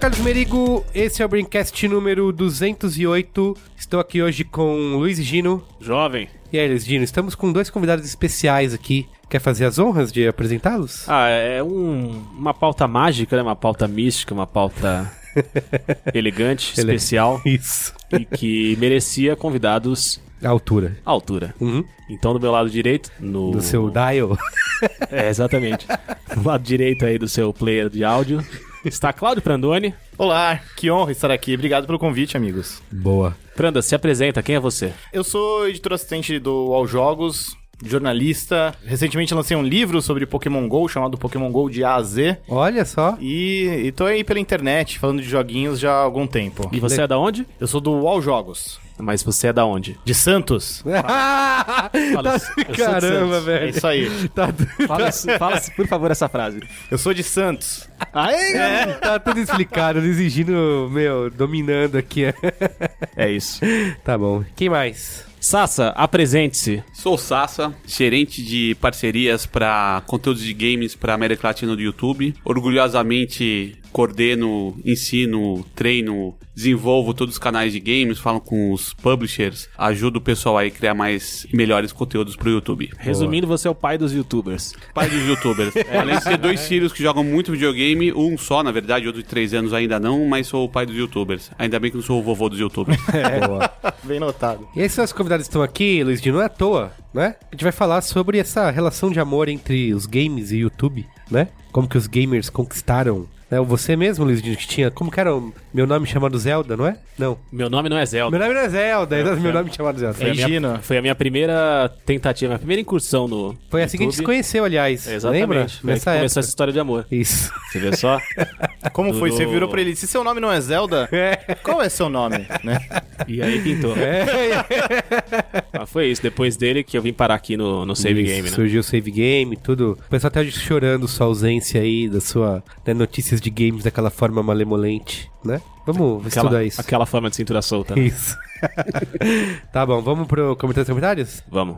Carlos Merigo, esse é o Braincast número 208. Estou aqui hoje com Luiz Gino. Jovem. E aí, Luiz Gino, estamos com dois convidados especiais aqui. Quer fazer as honras de apresentá-los? Ah, é um, uma pauta mágica, né? Uma pauta mística, uma pauta elegante, Ele- especial Isso. e que merecia convidados A altura. à altura. Uhum. Então, do meu lado direito, no... Do seu dial. É, exatamente. Do lado direito aí do seu player de áudio, está Cláudio Prandoni. Olá, que honra estar aqui. Obrigado pelo convite, amigos. Boa. Pranda, se apresenta, quem é você? Eu sou editor assistente do All Jogos, jornalista. Recentemente lancei um livro sobre Pokémon GO, chamado Pokémon GO de A a Z. Olha só. E, e tô aí pela internet, falando de joguinhos já há algum tempo. E você é da onde? Eu sou do All Jogos, Mas você é da onde? de Santos. tá... sou de Caramba, Santos. É velho. isso aí. Tá, Fala, fala, por favor, essa frase. Eu sou de Santos. Aê! tá tudo explicado, exigindo, meu, dominando aqui. É isso. tá bom. Quem mais? Sassa, apresente-se. Sou o Sassa, gerente de parcerias para conteúdos de games para América Latina do YouTube. Orgulhosamente coordeno, ensino, treino, desenvolvo todos os canais de games, falo com os publishers, ajudo o pessoal aí a criar mais e melhores conteúdos pro YouTube. Resumindo, você é o pai dos youtubers. Pai dos youtubers. Além de ter dois filhos que jogam muito videogame, um só, na verdade, outro de três anos ainda não, mas sou o pai dos youtubers. Ainda bem que não sou o vovô dos youtubers. Boa. Bem notado. E esses seus convidados estão aqui, Luiz Dino, não é à toa, né? A gente vai falar sobre essa relação de amor entre os games e YouTube, né? Como que os gamers conquistaram. Né? Você mesmo, Luiz Dino, que tinha. Como que era o meu nome chamado Zelda, não é? Não. Meu nome não é Zelda. Meu nome não é Zelda, é, meu nome chamado Zelda. Foi a, minha, foi a minha primeira tentativa, a minha primeira incursão no. Foi assim que a gente se conheceu, aliás. Exatamente. Lembra? Foi Nessa que começou época. essa história de amor. Isso. Você vê só? Como foi? Você virou pra ele, se seu nome não é Zelda, qual é seu nome? Né? E aí pintou. É, Mas foi isso. Depois dele que eu vim parar aqui no, no Save Isso, Game, né? Surgiu o save game, tudo. O pessoal até hoje chorando sua ausência aí, da sua né, notícias de games daquela forma malemolente, né? Vamos estudar Aquela, isso. aquela forma de cintura solta. né? Isso. tá bom, vamos pro comentário dos comentários? Vamos.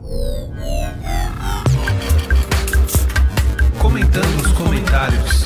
Comentando os comentários.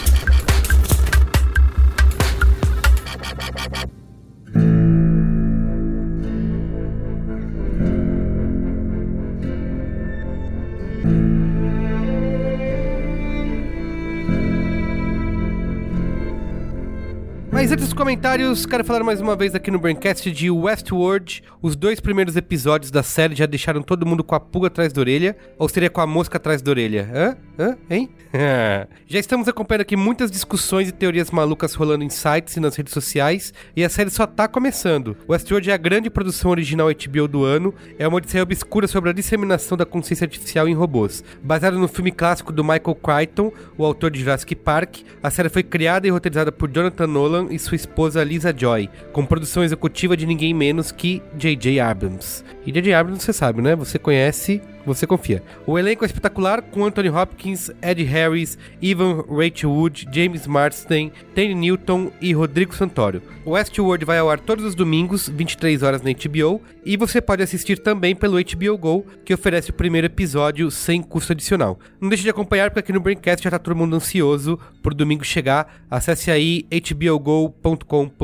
Mas antes dos comentários, quero falar mais uma vez aqui no Braincast de Westworld. Os dois primeiros episódios da série já deixaram todo mundo com a pulga atrás da orelha. Ou seria com a mosca atrás da orelha? Hã? Hã? Hein? já estamos acompanhando aqui muitas discussões e teorias malucas rolando em sites e nas redes sociais. E a série só tá começando. Westworld é a grande produção original HBO do ano. É uma odisseia obscura sobre a disseminação da consciência artificial em robôs. Baseado no filme clássico do Michael Crichton, o autor de Jurassic Park, a série foi criada e roteirizada por Jonathan Nolan e sua esposa Lisa Joy, com produção executiva de ninguém menos que J.J. Abrams. E J.J. Abrams você sabe, né? Você conhece, você confia. O elenco é espetacular com Anthony Hopkins, Ed Harris, Ivan Rachel Wood, James Marsden, Tane Newton e Rodrigo Santoro. O Westworld vai ao ar todos os domingos, 23 horas na HBO, e você pode assistir também pelo HBO Go, que oferece o primeiro episódio sem custo adicional. Não deixe de acompanhar, porque aqui no Braincast já tá todo mundo ansioso por domingo chegar. Acesse aí hbogo.com.br,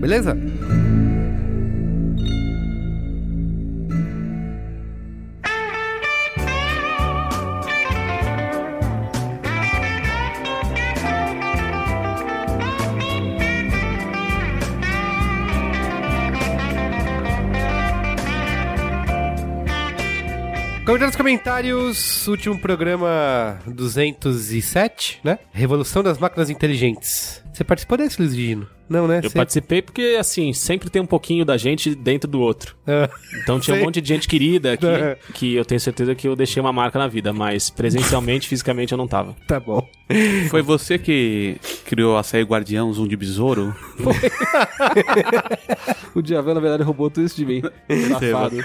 beleza? Comentários, comentários, último programa 207, né? Revolução das máquinas inteligentes. Você participou desse, Luiz Gino? Não, né? Eu Você- participei porque, assim, sempre tem um pouquinho da gente dentro do outro. Ah, Então tinha Sei. um monte de gente querida aqui É. que eu tenho certeza que eu deixei uma marca na vida, mas presencialmente, fisicamente eu não tava. tá bom. Foi você que criou a série Guardião, Zoom de Besouro? O Djavan, na verdade, roubou tudo isso de mim. Safado.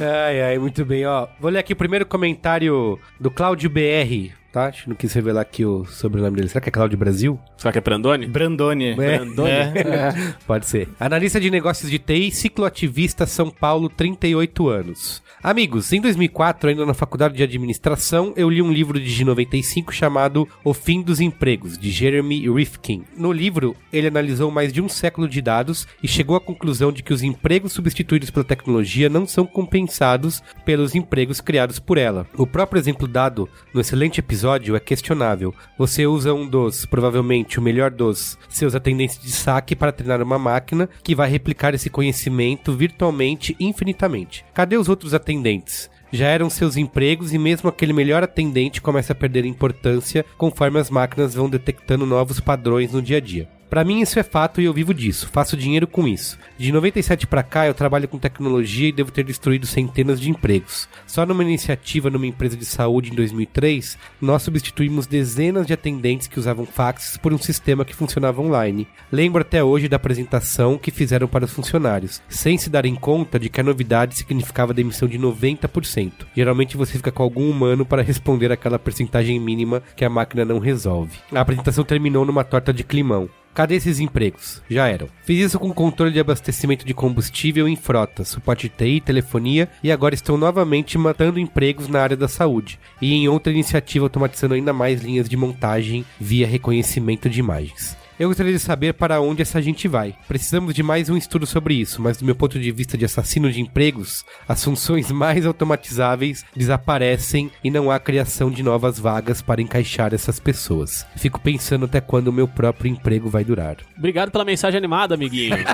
Ai, ai, muito bem, ó. Vou ler aqui o primeiro comentário do Cláudio BR, tá? Acho que não quis revelar aqui o sobrenome dele. Será que é Cláudio Brasil? Será que é Brandoni? Brandoni. É. Brandoni? É. Pode ser. Analista de negócios de TI, cicloativista São Paulo, 38 anos. Amigos, em 2004, ainda na faculdade de administração, eu li um livro de 95 chamado O Fim dos Empregos, de Jeremy Rifkin. No livro, ele analisou mais de um século de dados e chegou à conclusão de que os empregos substituídos pela tecnologia não são compensados pelos empregos criados por ela. O próprio exemplo dado no excelente episódio é questionável. Você usa um dos, provavelmente o melhor dos, seus atendentes de saque para treinar uma máquina que vai replicar esse conhecimento virtualmente infinitamente. Cadê os outros atendentes? Já eram seus empregos e mesmo aquele melhor atendente começa a perder importância conforme as máquinas vão detectando novos padrões no dia a dia. Pra mim isso é fato e eu vivo disso, faço dinheiro com isso. De 97 pra cá eu trabalho com tecnologia e devo ter destruído centenas de empregos. Só numa iniciativa numa empresa de saúde em 2003, nós substituímos dezenas de atendentes que usavam faxes por um sistema que funcionava online. Lembro até hoje da apresentação que fizeram para os funcionários, sem se darem conta de que a novidade significava demissão de 90%. Geralmente você fica com algum humano para responder aquela percentagem mínima que a máquina não resolve. A apresentação terminou numa torta de climão. Cadê esses empregos? Já eram. Fiz isso com controle de abastecimento de combustível em frota, suporte TI, telefonia e agora estão novamente matando empregos na área da saúde. E em outra iniciativa automatizando ainda mais linhas de montagem via reconhecimento de imagens. Eu gostaria de saber para onde essa gente vai. Precisamos de mais um estudo sobre isso, mas do meu ponto de vista de assassino de empregos, as funções mais automatizáveis desaparecem e não há criação de novas vagas para encaixar essas pessoas. Fico pensando até quando o meu próprio emprego vai durar. Obrigado pela mensagem animada, amiguinho.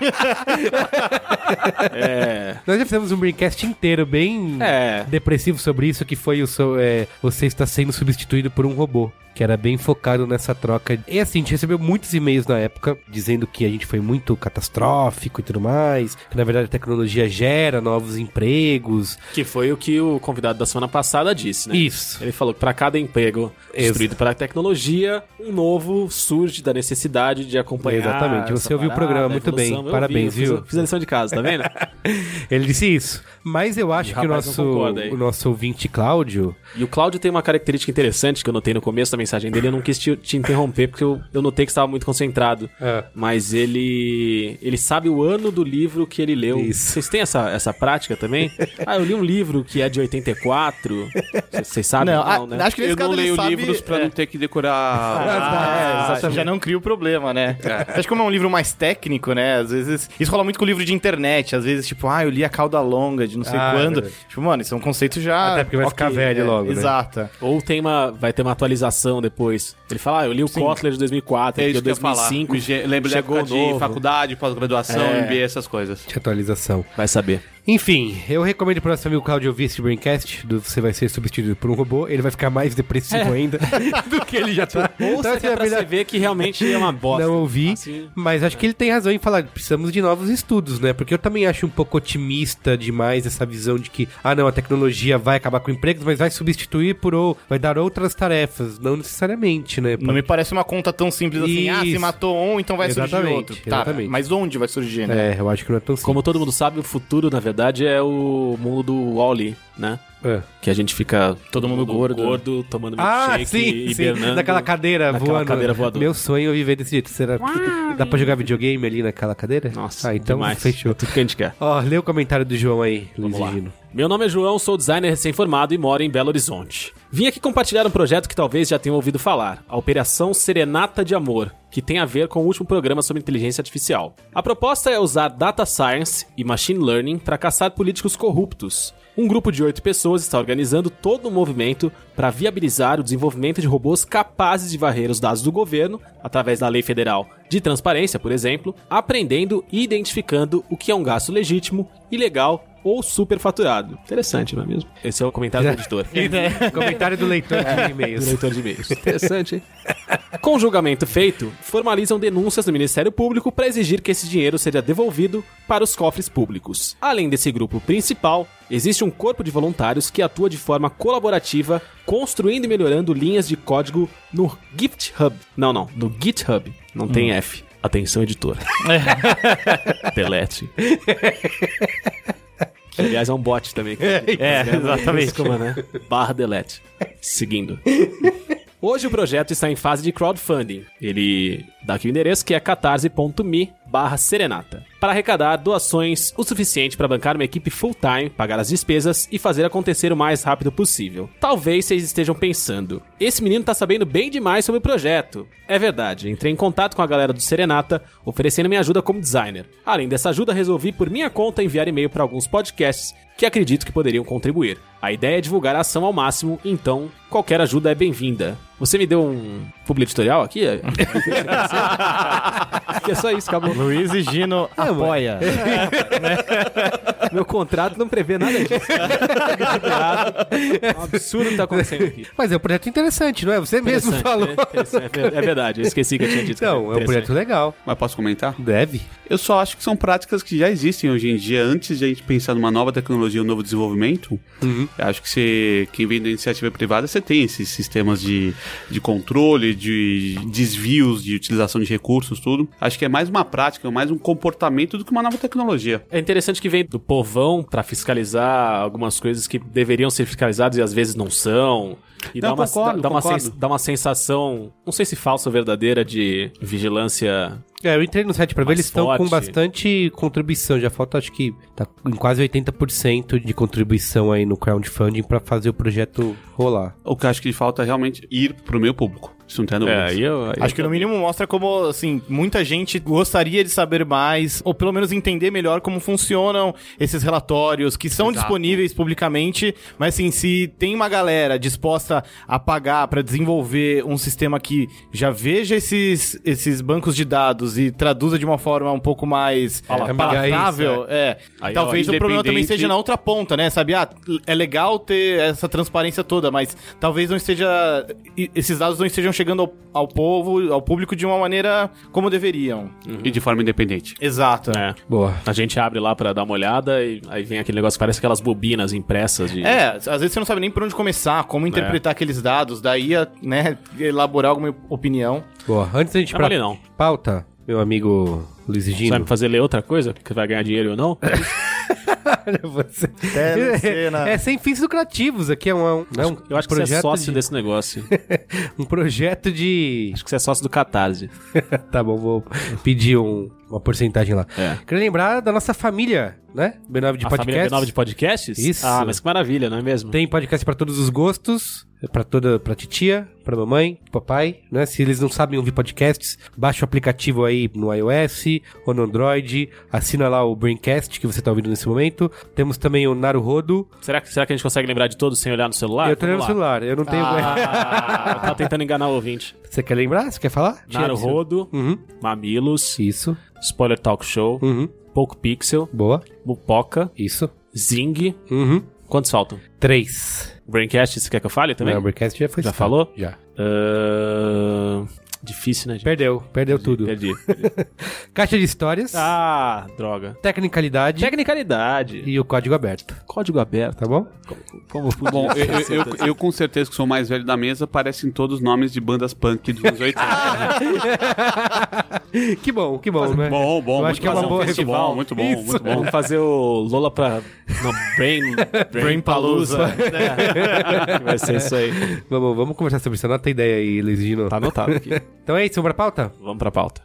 é. Nós já fizemos um Braincast inteiro bem É. depressivo sobre isso, que foi o seu, é, você está sendo substituído por um robô. Que era bem focado nessa troca. E assim, a gente recebeu muitos e-mails na época dizendo que a gente foi muito catastrófico e tudo mais. Que na verdade a tecnologia gera novos empregos. Que foi o que o convidado da semana passada disse, né? Isso. Ele falou que para cada emprego destruído pela tecnologia, um novo surge da necessidade de acompanhar. Exatamente. Você ouviu o parada, programa muito bem. evolução. Parabéns, vi, viu? Fiz, fiz a lição de casa, tá vendo? Ele disse isso. Mas eu acho o que o nosso, o nosso ouvinte Cláudio. E o Cláudio tem uma característica interessante que eu notei no começo da mensagem dele. Eu não quis te, te interromper porque eu, eu notei que estava muito concentrado. É. Mas ele ele sabe o ano do livro que ele leu. Isso. Vocês têm essa, essa prática também? ah, eu li um livro que é de 84. Vocês- Vocês sabem? Não, a- né? acho que nesse Eu não leio sabe- livros pra é. não ter que decorar. Ah, já não cria o problema, né? Acho que como é um livro mais técnico, né? Às vezes. Isso rola muito com livro de internet. Às vezes, tipo, ah, eu li a cauda longa de não sei Ah, é quando. verdade. tipo, mano, isso é um conceito já. Até porque vai ficar velho é, logo, né? Exato. Ou tem uma, vai ter uma atualização depois. Ele fala, ah, eu li o Kotler de 2004, É isso que eu ia falar. 2005. Me ge- Lembra da época de novo. faculdade, pós-graduação, É. MBA, essas coisas. De atualização. Vai saber. Enfim, eu recomendo pro nosso amigo Claudio ouvir esse Braincast, do Você Vai Ser Substituído por um Robô. Ele vai ficar mais depressivo ainda do que ele já tá. Ou Então, você assim, quer é melhor você ver que realmente é uma bosta. Não ouvi, Assim, mas acho que ele tem razão em falar que precisamos de novos estudos, né? Porque eu também acho um pouco otimista demais essa visão de que, ah não, a tecnologia vai acabar com empregos, mas vai substituir por ou vai dar outras tarefas. Não necessariamente, né? Não me parece uma conta tão simples assim. Ah, se Isso. matou um, então vai surgir Exatamente, outro. Tá, exatamente. mas onde vai surgir, né? É, eu acho que não é tão simples. Como todo mundo sabe, o futuro, na verdade, é o mundo do Wall-E, né? É. Que a gente fica Todo mundo gordo. gordo tomando Ah, milkshake, sim, sim. hibernando. Naquela cadeira naquela voando. cadeira voadora. Meu sonho é viver desse jeito. Será Dá pra jogar videogame ali naquela cadeira? Nossa, ah, então demais. fechou. É tudo que a gente quer. Ó, lê o comentário do João aí, Luiz Vamos lá. Gino. Meu nome é João, sou designer recém-formado e moro em Belo Horizonte. Vim aqui compartilhar um projeto que talvez já tenham ouvido falar, a Operação Serenata de Amor, que tem a ver com o último programa sobre inteligência artificial. A proposta é usar data science e machine learning para caçar políticos corruptos. Um grupo de oito pessoas está organizando todo um movimento para viabilizar o desenvolvimento de robôs capazes de varrer os dados do governo, através da lei federal de transparência, por exemplo, aprendendo e identificando o que é um gasto legítimo, ilegal ou superfaturado. Interessante, não é mesmo? Esse é o comentário do editor. Comentário do leitor de do e-mails. leitor de e-mails. Interessante, hein? Com o julgamento feito, formalizam denúncias no Ministério Público para exigir que esse dinheiro seja devolvido para os cofres públicos. Além desse grupo principal, existe um corpo de voluntários que atua de forma colaborativa, construindo e melhorando linhas de código no GitHub. Não, não, no GitHub. Não tem F. Atenção, editor. Delete. Que, aliás, é um bot também. É, exatamente. Como, né? Barra delete. Seguindo. Hoje o projeto está em fase de crowdfunding. Ele dá aqui o endereço que é catarse.me barra serenata. Para arrecadar doações o suficiente para bancar uma equipe full-time, pagar as despesas e fazer acontecer o mais rápido possível. Talvez vocês estejam pensando, esse menino tá sabendo bem demais sobre o projeto. É verdade, entrei em contato com a galera do Serenata, oferecendo minha ajuda como designer. Além dessa ajuda, resolvi por minha conta enviar e-mail para alguns podcasts que acredito que poderiam contribuir. A ideia é divulgar a ação ao máximo, então qualquer ajuda é bem-vinda. Você me deu um publi editorial aqui? que é só isso, acabou. Luiz e Gino apoia. Meu contrato não prevê nada disso. É um absurdo que tá acontecendo aqui. Mas é um projeto interessante, não é? Você mesmo falou. né? Interessante, É verdade, eu esqueci que eu tinha dito. Não, é um projeto legal. Mas posso comentar? Deve. Eu só acho que são práticas que já existem hoje em dia. Antes de a gente pensar numa nova tecnologia, um novo desenvolvimento, eu acho que você, quem vem da iniciativa privada, você tem esses sistemas de, de controle, de desvios de utilização de recursos, tudo. Acho que é mais uma prática, mais um comportamento do que uma nova tecnologia. É interessante que vem do povão pra fiscalizar algumas coisas que deveriam ser fiscalizadas e às vezes não são. E Não, dá, uma, concordo, dá, uma dá uma sensação, não sei se falsa ou verdadeira, de vigilância. É, eu entrei no site pra ver, Mais eles estão com bastante contribuição. Já falta, acho que, tá em quase 80% de contribuição aí no crowdfunding pra fazer o projeto rolar. O que eu acho que falta é realmente ir pro meu público. Isso não tem dúvida. É, aí eu. aí Acho eu- que no mínimo mostra como, assim, muita gente gostaria de saber mais, ou pelo menos entender melhor como funcionam esses relatórios, que são Exato. disponíveis publicamente, mas assim, se tem uma galera disposta a pagar pra desenvolver um sistema que já veja esses, esses bancos de dados e traduza de uma forma um pouco mais é, palatável, isso, é. Aí, talvez ó, o problema também independente- esteja na outra ponta, né? Sabe, ah, é legal ter essa transparência toda, mas talvez não esteja. Esses dados não estejam chegando ao, ao povo, ao público de uma maneira como deveriam. E de forma independente. Exato. É. Boa. A gente abre lá pra dar uma olhada e aí vem aquele negócio que parece aquelas bobinas impressas de. É, às vezes você não sabe nem por onde começar, como interpretar aqueles dados, daí, a, né, elaborar alguma opinião. Boa. Antes da gente ir pra não. pauta, meu amigo Luiz Você vai Gino. me fazer ler outra coisa? Que vai ganhar dinheiro ou não? Você... Telecena. É sem fins lucrativos aqui, é um, é um Eu acho que você é sócio de... desse negócio. um projeto de... Acho que você é sócio do Catarse. tá bom, vou pedir um- uma porcentagem lá. É. Queria lembrar da nossa família, né? B9 de a família podcast. B9 de podcasts? Isso. Ah, mas que maravilha, não é mesmo? Tem podcast pra todos os gostos, pra toda, pra titia, pra mamãe, papai, né? Se eles não sabem ouvir podcasts, baixa o aplicativo aí no iOS ou no Android, assina lá o Braincast que você tá ouvindo nesse momento. Temos também o Naruhodo. Será, que- será que a gente consegue lembrar de todos sem olhar no celular? eu tô olhando no lá. celular, eu não tenho... Ah, tava tentando enganar o ouvinte. Você quer lembrar? Você quer falar? Naruhodo, Uhum. Mamilos, Isso. Spoiler Talk Show, Uhum. Poco Pixel, Boa. Mupoca, Isso. Zing. Uhum. Quantos faltam? Três. Braincast, você quer que eu fale também? Não, o Braincast já foi Já citado. falou? Já. Ahn, Difícil, né, gente? Perdeu, perdeu tudo. Perdi. Caixa de histórias, Ah, droga. tecnicalidade Tecnicalidade. e o código aberto, Código aberto. tá bom? Como podia Bom, eu, eu- eu- eu com certeza que sou o mais velho da mesa, parecem todos nomes de bandas punk dos anos 80. que bom, que bom, né? bom, bom. Eu muito acho que é uma bom, boa muito festival. bom, muito bom, Isso. muito bom. Vamos fazer o Lola pra. Não, Brain. Brain Palusa. Que Vai ser isso aí. Vamos, vamos conversar sobre isso. Anota a ideia aí, Luiz Gino. Tá anotado aqui. Então é isso, vamos pra pauta? Vamos pra pauta.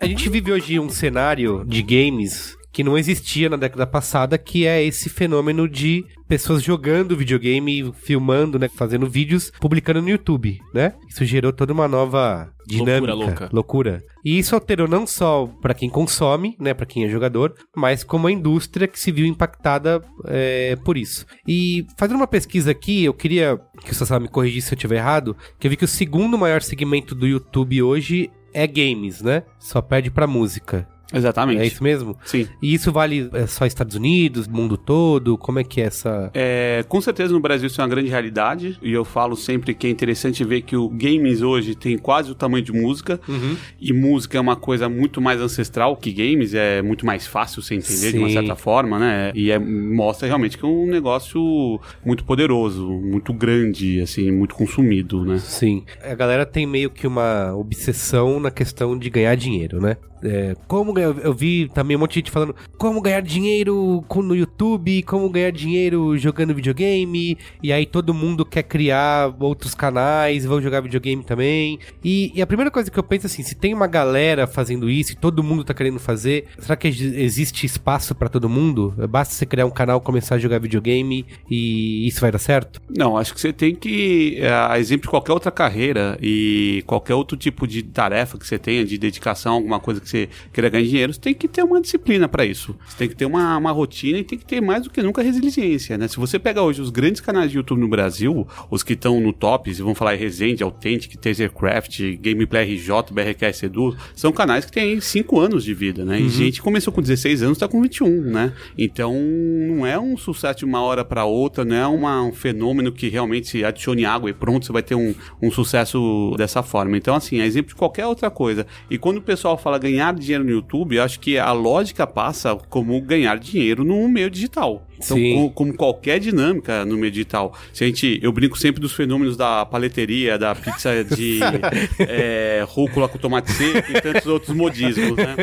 A gente vive hoje um cenário de games que não existia na década passada, que é esse fenômeno de pessoas jogando videogame, filmando, né, fazendo vídeos, publicando no YouTube, né? Isso gerou toda uma nova dinâmica, Loucura, loucura. E isso alterou não só para quem consome, né, para quem é jogador, mas como a indústria que se viu impactada é, por isso. E fazendo uma pesquisa aqui, eu queria que o Sassá me corrigisse se eu estiver errado, que eu vi que o segundo maior segmento do YouTube hoje é games, né? Só perde pra música. Exatamente. É isso mesmo? Sim. E isso vale é, só Estados Unidos, mundo todo? Como é que é essa. É, com certeza no Brasil isso é uma grande realidade e eu falo sempre que é interessante ver que o games hoje tem quase o tamanho de música e música é uma coisa muito mais ancestral que games, é muito mais fácil você entender de uma Sim. certa forma, né? E é, mostra realmente que é um negócio muito poderoso, muito grande, assim, muito consumido, né? Sim. A galera tem meio que uma obsessão na questão de ganhar dinheiro, né? É, como eu vi também um monte de gente falando como ganhar dinheiro no YouTube, como ganhar dinheiro jogando videogame, e aí todo mundo quer criar outros canais, vão jogar videogame também. E, e a primeira coisa que eu penso assim, se tem uma galera fazendo isso e todo mundo tá querendo fazer, será que ex- existe espaço pra todo mundo? Basta você criar um canal, começar a jogar videogame e isso vai dar certo? Não, acho que você tem que, é, a exemplo de qualquer outra carreira e qualquer outro tipo de tarefa que você tenha, de dedicação, alguma coisa que você queira ganhar dinheiro, você tem que ter uma disciplina para isso. Você tem que ter uma, uma rotina e tem que ter mais do que nunca resiliência, né? Se você pega hoje os grandes canais de YouTube no Brasil, os que estão no top, e vão falar Resende, Authentic, Tasercraft, Gameplay RJ, BRKS Edu, são canais que têm 5 anos de vida, né? E gente começou com 16 anos tá com 21, né? Então, não é um sucesso de uma hora para outra, não é uma- um fenômeno que realmente se adicione água e pronto, você vai ter um, um sucesso dessa forma. Então, assim, é exemplo de qualquer outra coisa. E quando o pessoal fala ganhar dinheiro no YouTube, eu acho que a lógica passa como ganhar dinheiro no meio digital. Então, Sim. co- como qualquer dinâmica no meio digital. Se a gente, eu brinco sempre dos fenômenos da paleteria, da pizza de é, rúcula com tomate seco e tantos outros modismos, né?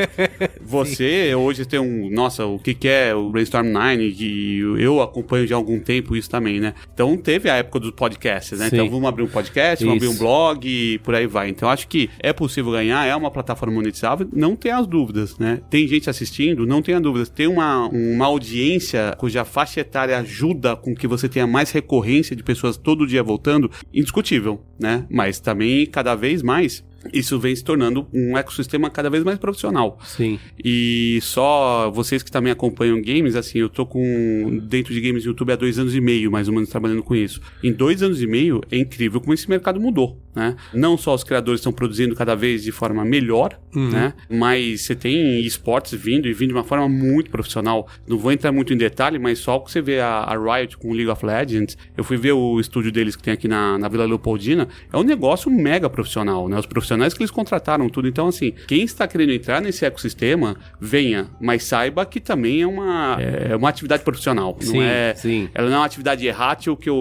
Você hoje tem um, nossa, o que que é o Brainstorm 9, que eu acompanho já há algum tempo isso também, né? Então teve a época dos podcasts, né? Sim. Então vamos abrir um podcast, vamos abrir um Isso. blog e por aí vai. Então acho que é possível ganhar, é uma plataforma monetizável, não tem as dúvidas, né? Tem gente assistindo, não tenha dúvidas. Tem uma, uma audiência cuja faixa etária ajuda com que você tenha mais recorrência de pessoas todo dia voltando, indiscutível, né? Mas também, cada vez mais, isso vem se tornando um ecossistema cada vez mais profissional. Sim. E só vocês que também acompanham games, assim, eu tô com dentro de games YouTube há dois anos e meio, mais ou menos, trabalhando com isso. Em dois anos e meio, é incrível como esse mercado mudou, né? Não só os criadores estão produzindo cada vez de forma melhor, né? Mas você tem esportes vindo e vindo de uma forma muito profissional. Não vou entrar muito em detalhe, mas só que você vê a, a Riot com o League of Legends, eu fui ver o estúdio deles que tem aqui na, na Vila Leopoldina, é um negócio mega profissional, né? Os profissionais que eles contrataram tudo. Então, assim, quem está querendo entrar nesse ecossistema, venha, mas saiba que também é uma, é uma atividade profissional. Sim, não é, sim. Ela não é uma atividade errátil que eu,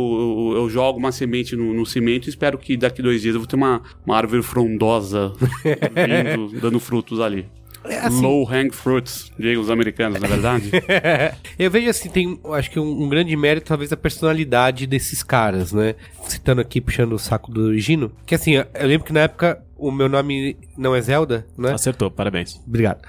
eu, eu jogo uma semente no, no cimento e espero que daqui dois dias eu vou ter uma, uma árvore frondosa vindo, dando frutos ali. assim- Low hang fruits, digam os americanos, na verdade. Eu vejo assim, tem acho que um, um grande mérito, talvez, a personalidade desses caras, né? Citando aqui, puxando o saco do Gino, que assim, eu lembro que na época o meu nome não é Zelda, né? Acertou, parabéns. Obrigado.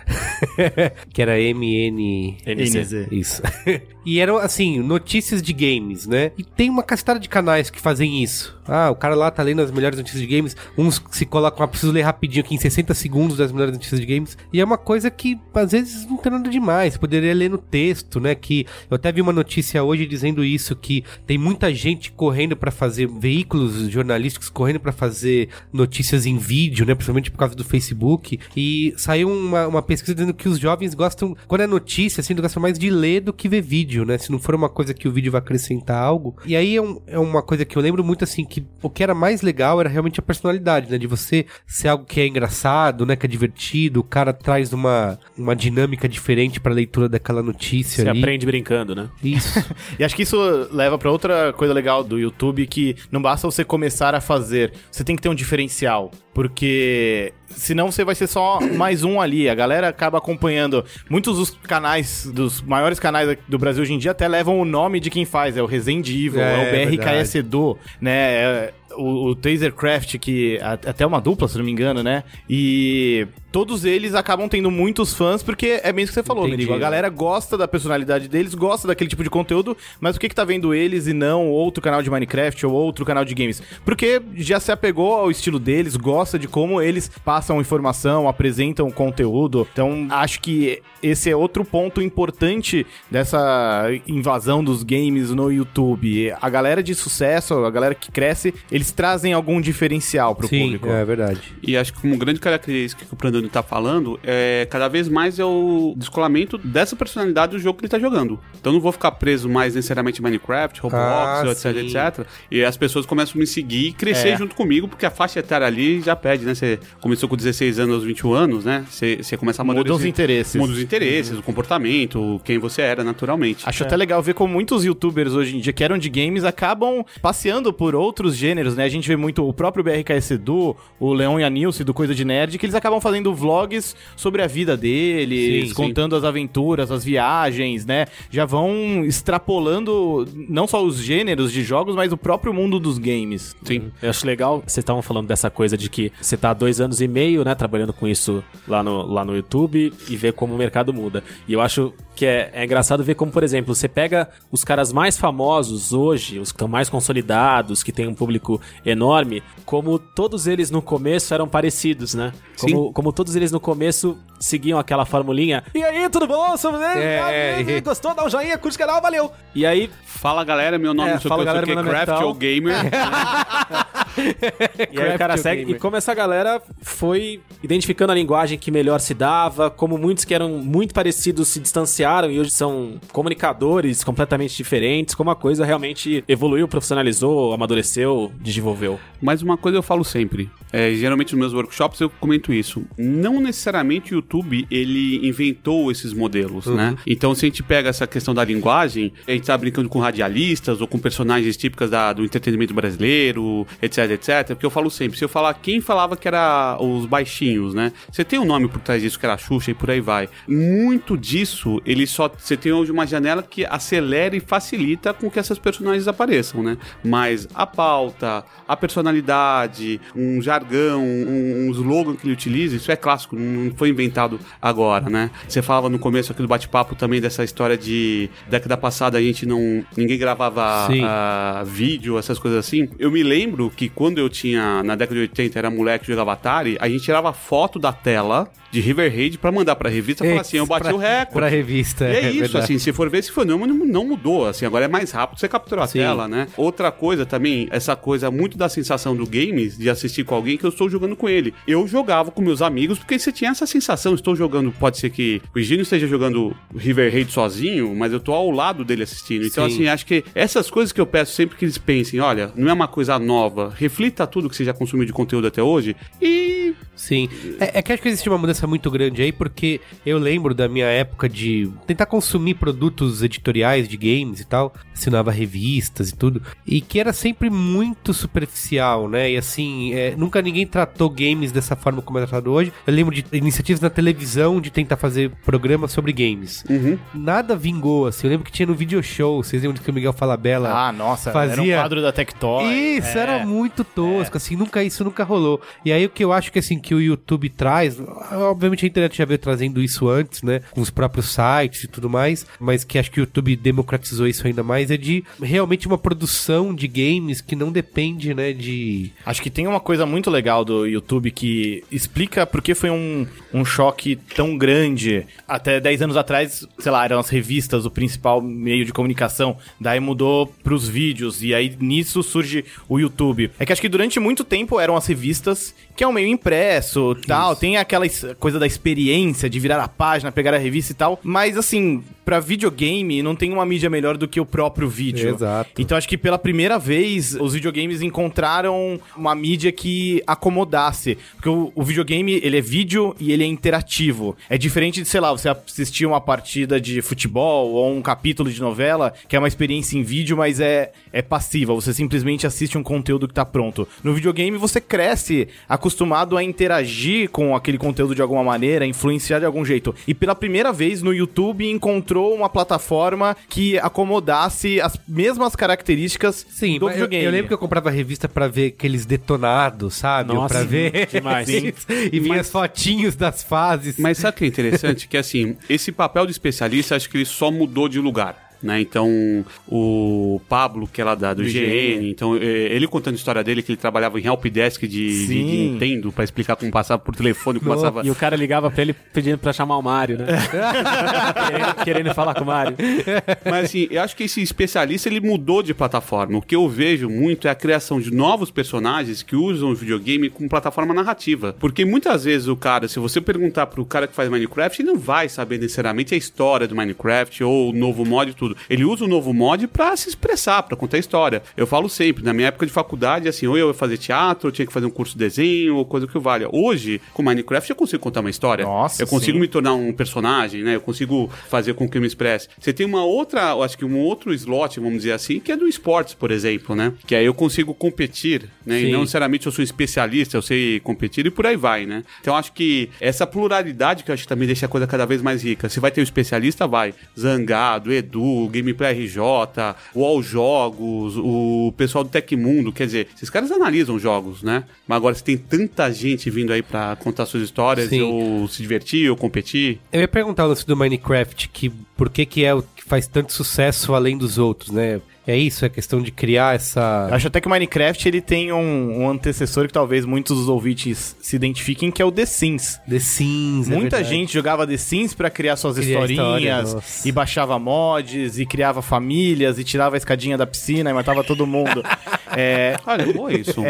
que era MN. NZ. Isso. e eram, assim, notícias de games, né? E tem uma castada de canais que fazem isso. Ah, o cara lá tá lendo as melhores notícias de games. Uns se colocam, ah, preciso ler rapidinho aqui em 60 segundos das melhores notícias de games. E é uma coisa que, às vezes, não tem nada demais. Você poderia ler no texto, né? Que eu até vi uma notícia hoje dizendo isso, que tem muita gente correndo pra fazer, veículos jornalísticos correndo pra fazer notícias em vídeo, né? Principalmente por causa do Facebook. E saiu uma, uma pesquisa dizendo que os jovens gostam, quando é notícia, assim, gostam mais de ler do que ver vídeo, né? Se não for uma coisa que o vídeo vai acrescentar algo. E aí é, um- é uma coisa que eu lembro muito, assim, que o que era mais legal era realmente a personalidade, né? De você ser algo que é engraçado, né? Que é divertido, o cara traz uma, uma dinâmica diferente pra leitura daquela notícia Você ali. aprende brincando, né? Isso. E acho que isso leva pra outra coisa legal do YouTube que não basta você começar a fazer, você tem que ter um diferencial, porque senão você vai ser só mais um ali. A galera acaba acompanhando muitos dos canais dos maiores canais do Brasil hoje em dia até levam o nome de quem faz, é o Resende Evil, É, é, o BRKS. Edu, né? É, o, o Tasercraft, que a- até uma dupla, se não me engano, né? E todos eles acabam tendo muitos fãs, porque é bem isso que você falou. Merigo. A galera gosta da personalidade deles, gosta daquele tipo de conteúdo, mas por que que tá vendo eles e não outro canal de Minecraft ou outro canal de games? Porque já se apegou ao estilo deles, gosta de como eles passam informação, apresentam conteúdo. Então, acho que esse é outro ponto importante dessa invasão dos games no YouTube. A galera de sucesso, a galera que cresce, eles trazem algum diferencial pro Sim, público. é verdade. E acho que uma grande característica que o Brandoni tá falando é cada vez mais é o descolamento dessa personalidade do jogo que ele tá jogando. Então eu não vou ficar preso mais necessariamente em Minecraft, Roblox, Ah, etc, sim. etc. E as pessoas começam a me seguir e crescer É. junto comigo, porque a faixa etária ali já pede, né? Você começou com 16 anos aos 21 anos, né? Você, você começa a Muda amadurecer. os interesses. Muda os interesses, o comportamento, quem você era naturalmente. Acho até legal ver como muitos youtubers hoje em dia que eram de games acabam passeando por outros gêneros, né? A gente vê muito o próprio BRKS Edu, o Leon e a Nilce do Coisa de Nerd, que eles acabam fazendo vlogs sobre a vida deles, Sim, contando as aventuras, as viagens, né? Já vão extrapolando não só os gêneros de jogos, mas o próprio mundo dos games. Sim. Eu acho legal, vocês estavam falando dessa coisa de que você tá há dois anos e meio, né, trabalhando com isso lá no, lá no YouTube e ver como o mercado muda. E eu acho que é, é engraçado ver como, por exemplo, você pega os caras mais famosos hoje, os que estão mais consolidados, que tem um público enorme, como todos eles no começo eram parecidos, né? Como, como todos eles no começo seguiam aquela formulinha. E aí, tudo bom? Somos- É, é. Gostou? Dá um joinha, curte o canal, valeu! E aí, Fala galera, meu nome É, não sei o fala, que, galera, que, meu nome é Craft tal. ou Gamer. E aí o cara segue. Gamer. E como essa galera foi identificando a linguagem que melhor se dava, como muitos que eram muito parecidos se distanciaram e hoje são comunicadores completamente diferentes, como a coisa realmente evoluiu, profissionalizou, amadureceu, desenvolveu. Mas uma coisa eu falo sempre, é, geralmente nos meus workshops eu comento isso. Não necessariamente o YouTube ele inventou esses modelos, né? Então se a gente pega essa questão da linguagem, a gente tá brincando com radialistas ou com personagens típicas da- do entretenimento brasileiro, etc, etc. Porque eu falo sempre, se eu falar quem falava que era os baixinhos, né? Você tem um nome por trás disso que era Xuxa e por aí vai. Muito disso, ele só você tem hoje uma janela que acelera e facilita com que essas personagens apareçam, né? Mas a pauta, a personalidade, um jargão, um, um slogan que ele utiliza, isso é clássico, não foi inventado agora, né? Você falava no começo aqui do bate-papo também dessa história de década passada a gente não ninguém gravava ah, vídeo, essas coisas assim. Eu me lembro que quando eu tinha na década de 80 era moleque jogava Atari, a gente tirava foto da tela de River Raid pra mandar pra revista e falar assim, eu bati Pra- o recorde. Pra revista. E é, isso, verdade. assim, se for ver esse fenômeno não mudou, assim, agora é mais rápido você capturar a Sim. tela, né? Outra coisa também, essa coisa muito da sensação do games, de assistir com alguém que eu estou jogando com ele. Eu jogava com meus amigos porque você tinha essa sensação, estou jogando, pode ser que o Gino esteja jogando River Raid sozinho, mas eu tô ao lado dele assistindo. Então, Sim. assim, acho que essas coisas que eu peço sempre que eles pensem, olha, não é uma coisa nova, reflita tudo que você já consumiu de conteúdo até hoje e Sim. É, é que acho que existe uma mudança muito grande aí, porque eu lembro da minha época de tentar consumir produtos editoriais de games e tal, assinava revistas e tudo, e que era sempre muito superficial, né? E assim, é, nunca ninguém tratou games dessa forma como é tratado hoje. Eu lembro de iniciativas na televisão de tentar fazer programas sobre games. Nada vingou, assim. Eu lembro que tinha no video show, vocês lembram que o Miguel Falabella Ah, nossa, era um fazia quadro da Tectoy. isso, É. era muito tosco, assim, nunca isso nunca rolou. E aí o que eu acho que assim que o YouTube traz, obviamente a internet já veio trazendo isso antes, né, com os próprios sites e tudo mais, mas que acho que o YouTube democratizou isso ainda mais é de realmente uma produção de games que não depende, né, de Acho que tem uma coisa muito legal do YouTube que explica por que foi um, um choque tão grande. Até 10 anos atrás, sei lá, eram as revistas o principal meio de comunicação. Daí mudou pros vídeos e aí nisso surge o YouTube. É que acho que durante muito tempo eram as revistas, que é um meio impresso, tal, tem aquela coisa da experiência de virar a página, pegar a revista e tal, mas assim, pra videogame não tem uma mídia melhor do que o próprio vídeo. Exato. Então acho que pela primeira vez os videogames encontraram uma mídia que acomodasse. Porque o, o videogame, ele é vídeo e ele é interativo. É diferente de, sei lá, você assistir uma partida de futebol ou um capítulo de novela, que é uma experiência em vídeo, mas é, é passiva. Você simplesmente assiste um conteúdo que tá pronto. No videogame você cresce acostumado a interagir com aquele conteúdo de alguma maneira, influenciar de algum jeito. E pela primeira vez no YouTube encontrou uma plataforma que acomodasse as mesmas características Sim, do mas eu, videogame. eu lembro que eu comprava revista pra ver aqueles detonados, sabe? Nossa, pra ver. demais. Isso. e vinha as fotinhos das fases. Mas sabe o que é interessante? que assim, esse papel de especialista, acho que ele só mudou de lugar. Né? Então, o Pablo, que é lá da, do, Do GN, GN. então, eh, ele contando a história dele, que ele trabalhava em helpdesk de, de, de. Nintendo, pra explicar como passava por telefone, como passava... E o cara ligava pra ele pedindo pra chamar o Mário, né? querendo, querendo falar com o Mário. Mas assim, eu acho que esse especialista ele mudou de plataforma. O que eu vejo muito é a criação de novos personagens que usam o videogame como plataforma narrativa. Porque muitas vezes o cara, se você perguntar pro cara que faz Minecraft, ele não vai saber necessariamente a história do Minecraft ou o novo mod e tudo. Ele usa o novo mod pra se expressar, pra contar a história. Eu falo sempre, na minha época de faculdade, assim, ou eu ia fazer teatro, ou tinha que fazer um curso de desenho, ou coisa que valha. Hoje, com Minecraft, eu consigo contar uma história. Nossa, eu consigo sim. me tornar um personagem, né? Eu consigo fazer com que eu me expresse. Você tem uma outra, eu acho que um outro slot, vamos dizer assim, que é do esportes, por exemplo, né? Que aí eu consigo competir, né? E Sim. não necessariamente eu sou especialista, eu sei competir e por aí vai, né? Então eu acho que essa pluralidade que eu acho que também deixa a coisa cada vez mais rica. Se vai ter o especialista, vai. Zangado, Edu, Gameplay RJ, o All Jogos, o pessoal do Tecmundo, quer dizer, esses caras analisam jogos, né? Mas agora se tem tanta gente vindo aí pra contar suas histórias, Sim. ou se divertir, ou competir. Eu ia perguntar o lance do Minecraft, que por que que é o que faz tanto sucesso além dos outros, né? É isso, é questão de criar essa... Acho até que o Minecraft ele tem um, um antecessor que talvez muitos dos ouvintes se identifiquem, que é o The Sims. The Sims, é Muita verdade. gente jogava The Sims pra criar suas Criar historinhas história, e baixava mods e criava famílias e tirava a escadinha da piscina e matava todo mundo. é, Olha, boa isso.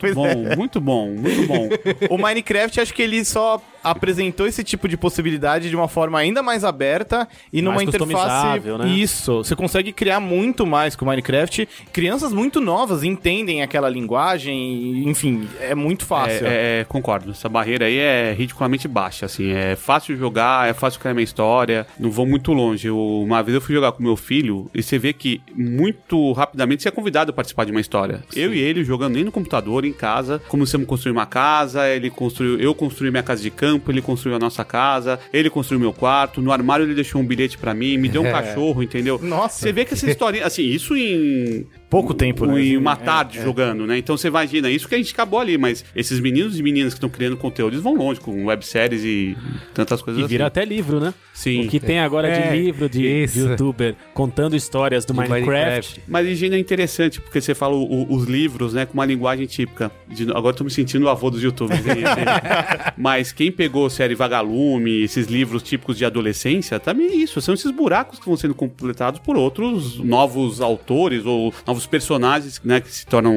pois Bom, é. muito bom, muito bom. O Minecraft acho que ele só apresentou esse tipo de possibilidade de uma forma ainda mais aberta e numa Mais interface customizável, né? isso. Você consegue criar muito mais com o Minecraft. Crianças muito novas entendem aquela linguagem, enfim, é muito fácil. É, é, concordo. Essa barreira aí é ridiculamente baixa, assim. É fácil jogar, é fácil criar minha história. Não vou muito longe. Eu- uma vez eu fui jogar com meu filho e você vê que muito rapidamente você é convidado a participar de uma história. Eu e ele jogando nem no computador, em casa. Começamos a construir uma casa, ele construiu... Eu construí minha casa de campo, ele construiu a nossa casa, ele construiu meu quarto. No armário ele deixou um bilhete pra mim, me deu um cachorro, entendeu? Nossa. Você vê que essa historinha... Assim, isso em... Pouco tempo, né? Em uma É, tarde é. jogando, né? Então você imagina, isso que a gente acabou ali, mas esses meninos e meninas que estão criando conteúdo, eles vão longe com webséries e tantas coisas E vira assim. até livro, né? Sim. O que tem agora É, de livro de, youtuber contando histórias do De Minecraft. Mas higiene é interessante, porque você fala o- os livros, né, com uma linguagem típica. De- agora eu tô me sentindo o avô dos youtubers. né? Mas quem pegou série Vagalume, esses livros típicos de adolescência, também é isso. São esses buracos que vão sendo completados por outros novos autores ou novos personagens, né, que se tornam...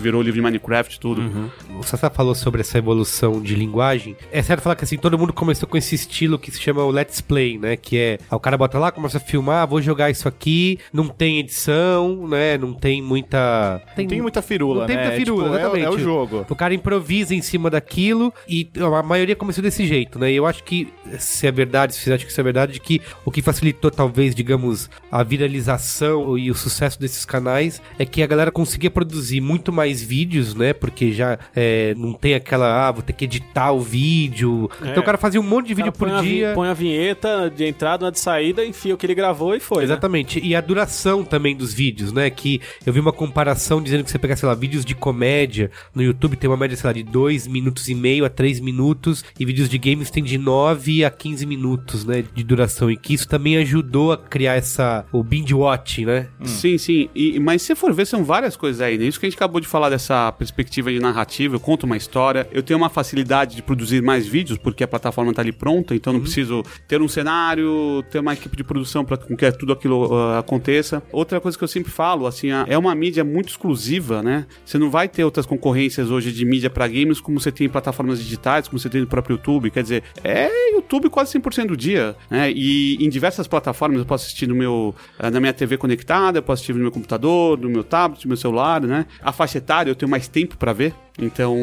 Virou livro de Minecraft e tudo. O Sassá falou sobre essa evolução de linguagem. É certo falar que assim, todo mundo começou com esse estilo que se chama o Let's Play, né? Que é, ah, o cara bota lá, começa a filmar, vou jogar isso aqui, não tem edição, né? Não tem muita... Não tem muita firula, Não tem né? muita firula, Tipo, é o- exatamente. é o jogo. O cara improvisa em cima daquilo e a maioria começou desse jeito, né? E eu acho que, se é verdade, se vocês acham que isso é verdade, que o que facilitou, talvez, digamos, a viralização e o sucesso desses canais é que a galera conseguia produzir muito mais vídeos, né? Porque já é, não tem aquela, ah, vou ter que editar o vídeo. Então o cara fazia um monte de vídeo por põe a dia. põe a vinheta de entrada, uma de saída, enfia o que ele gravou e foi. né? Exatamente. E a duração também dos vídeos, né? Que eu vi uma comparação dizendo que você pegar, sei lá, vídeos de comédia no YouTube tem uma média, sei lá, de 2 minutos e meio a 3 minutos, e vídeos de games tem de 9 a 15 minutos, né? De duração. E que isso também ajudou a criar essa. o binge watch, né? Sim, sim. E, mas se você for ver, são várias coisas aí, né? Isso que a gente acabou de falar dessa perspectiva de narrativa, eu conto uma história, eu tenho uma facilidade de produzir mais vídeos, porque a plataforma tá ali pronta, então não preciso ter um cenário, ter uma equipe de produção para que tudo aquilo ah, aconteça. Outra coisa que eu sempre falo, assim, é uma mídia muito exclusiva, né? Você não vai ter outras concorrências hoje de mídia para games como você tem em plataformas digitais, como você tem no próprio YouTube, quer dizer, é YouTube quase 100% do dia, né? E em diversas plataformas eu posso assistir no meu, ah, na minha TV conectada, eu posso assistir no meu computador, no meu tablet, no meu celular, né? A faixa etária eu tenho mais tempo para ver, Então,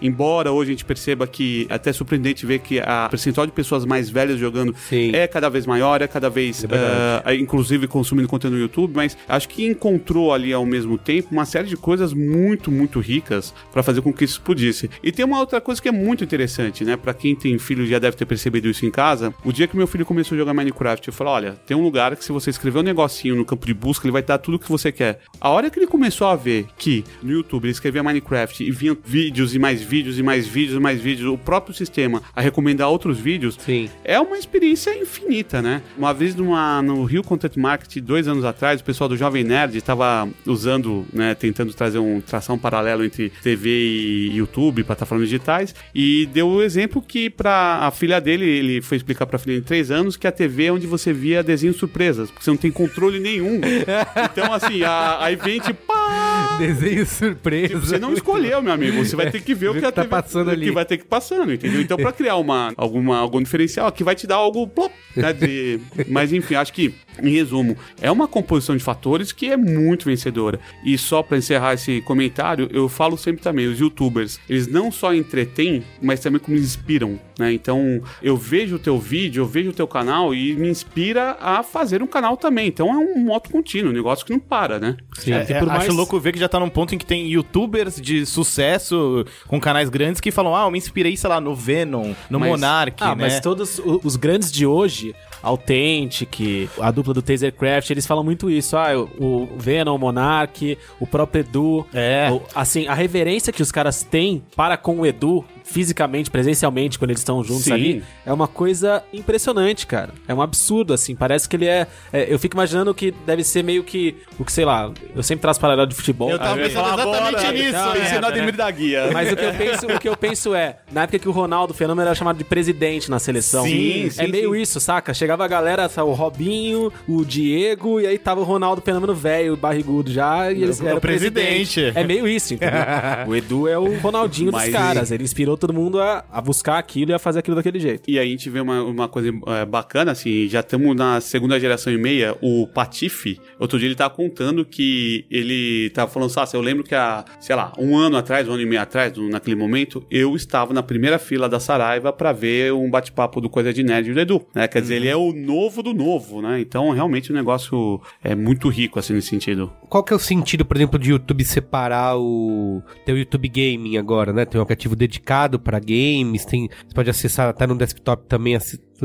embora hoje a gente perceba que é até surpreendente ver que a percentual de pessoas mais velhas jogando Sim. é cada vez maior, é cada vez, verdade. ah, inclusive consumindo conteúdo no YouTube, mas acho que encontrou ali ao mesmo tempo uma série de coisas muito, muito ricas pra fazer com que isso explodisse. E tem uma outra coisa que é muito interessante, né? Pra quem tem filho já deve ter percebido isso em casa. O dia que meu filho começou a jogar Minecraft, eu falei: olha, tem um lugar que se você escrever um negocinho no campo de busca, ele vai dar tudo o que você quer. A hora que ele começou a ver que no YouTube ele escrevia Minecraft e vinha vídeos e mais vídeos e mais vídeos e mais vídeos, o próprio sistema a recomendar outros vídeos, Sim. é uma experiência infinita, né? Uma vez numa, no Rio Content Market, dois anos atrás, o pessoal do Jovem Nerd estava usando, né, tentando trazer um tração paralelo entre TV e YouTube, plataformas digitais, e deu o exemplo que para a filha dele, ele foi explicar para a filha de três anos que a TV é onde você via desenhos surpresas, porque você não tem controle nenhum. Então, assim, a, aí vem tipo, pá, Desenho surpresa. Você não escolheu, meu amigo. Você vai ter que ver o que, a que tá TV passando ali. Que vai ter que ir passando, entendeu? Então, pra criar uma, alguma, algum diferencial, que vai te dar algo. Plop, né, de- Mas, enfim, acho que, em resumo, é uma composição de fatores que é muito vencedora. E só pra encerrar esse comentário, eu falo sempre também: os youtubers, eles não só entretêm, mas também como inspiram, né? Então, eu vejo o teu vídeo, eu vejo o teu canal e me inspira a fazer um canal também. Então, é um moto contínuo, um negócio que não para, né? Sim. É, E por é, mais- Acho louco ver que já tá num ponto em que tem youtubers de sucesso com canais grandes que falam, ah, eu me inspirei, sei lá, no Venom, no Mas- Monark, Ah, né? mas todos os grandes de hoje, Authentic, a dupla do Tasercraft, eles falam muito isso. Ah, o, Venom, o Monark, o próprio Edu. É. O- assim, a reverência que os caras têm para com o Edu, fisicamente, presencialmente, quando eles estão juntos Sim. ali, é uma coisa impressionante, cara. É um absurdo, assim. Parece que ele é, é, Eu fico imaginando que deve ser meio que. O que sei lá, eu sempre traço paralelo de futebol. Eu tava pensando exatamente agora, nisso. Não, Pensei no Ademir né? da Guia. Mas o que eu penso, o que eu penso é, na época que o Ronaldo Fenômeno era chamado de presidente na seleção. Sim, é sim, meio sim. isso, saca? Chegava a galera, sabe, o Robinho, o Diego, e aí tava o Ronaldo Fenômeno velho, barrigudo já, e eles O eram presidente. presidente. É meio isso, entendeu? o Edu é o Ronaldinho Mas dos caras. Ele inspirou todo mundo a, a buscar aquilo e a fazer aquilo daquele jeito. E aí a gente vê uma, uma coisa é, bacana, assim, já estamos na segunda geração e meia, o Patife, outro dia ele tava contando que ele tava falando, Sassi, eu lembro que há, sei lá, um ano atrás, um ano e meio atrás, naquele momento, eu estava na primeira fila da Saraiva pra ver um bate-papo do Coisa de Nerd do Edu, né? Quer dizer, ele é o novo do novo, né? Então, realmente, o negócio é muito rico, assim, nesse sentido. Qual que é o sentido, por exemplo, de YouTube separar o teu YouTube Gaming agora, né? Tem um aplicativo dedicado para games, tem você pode acessar até no desktop também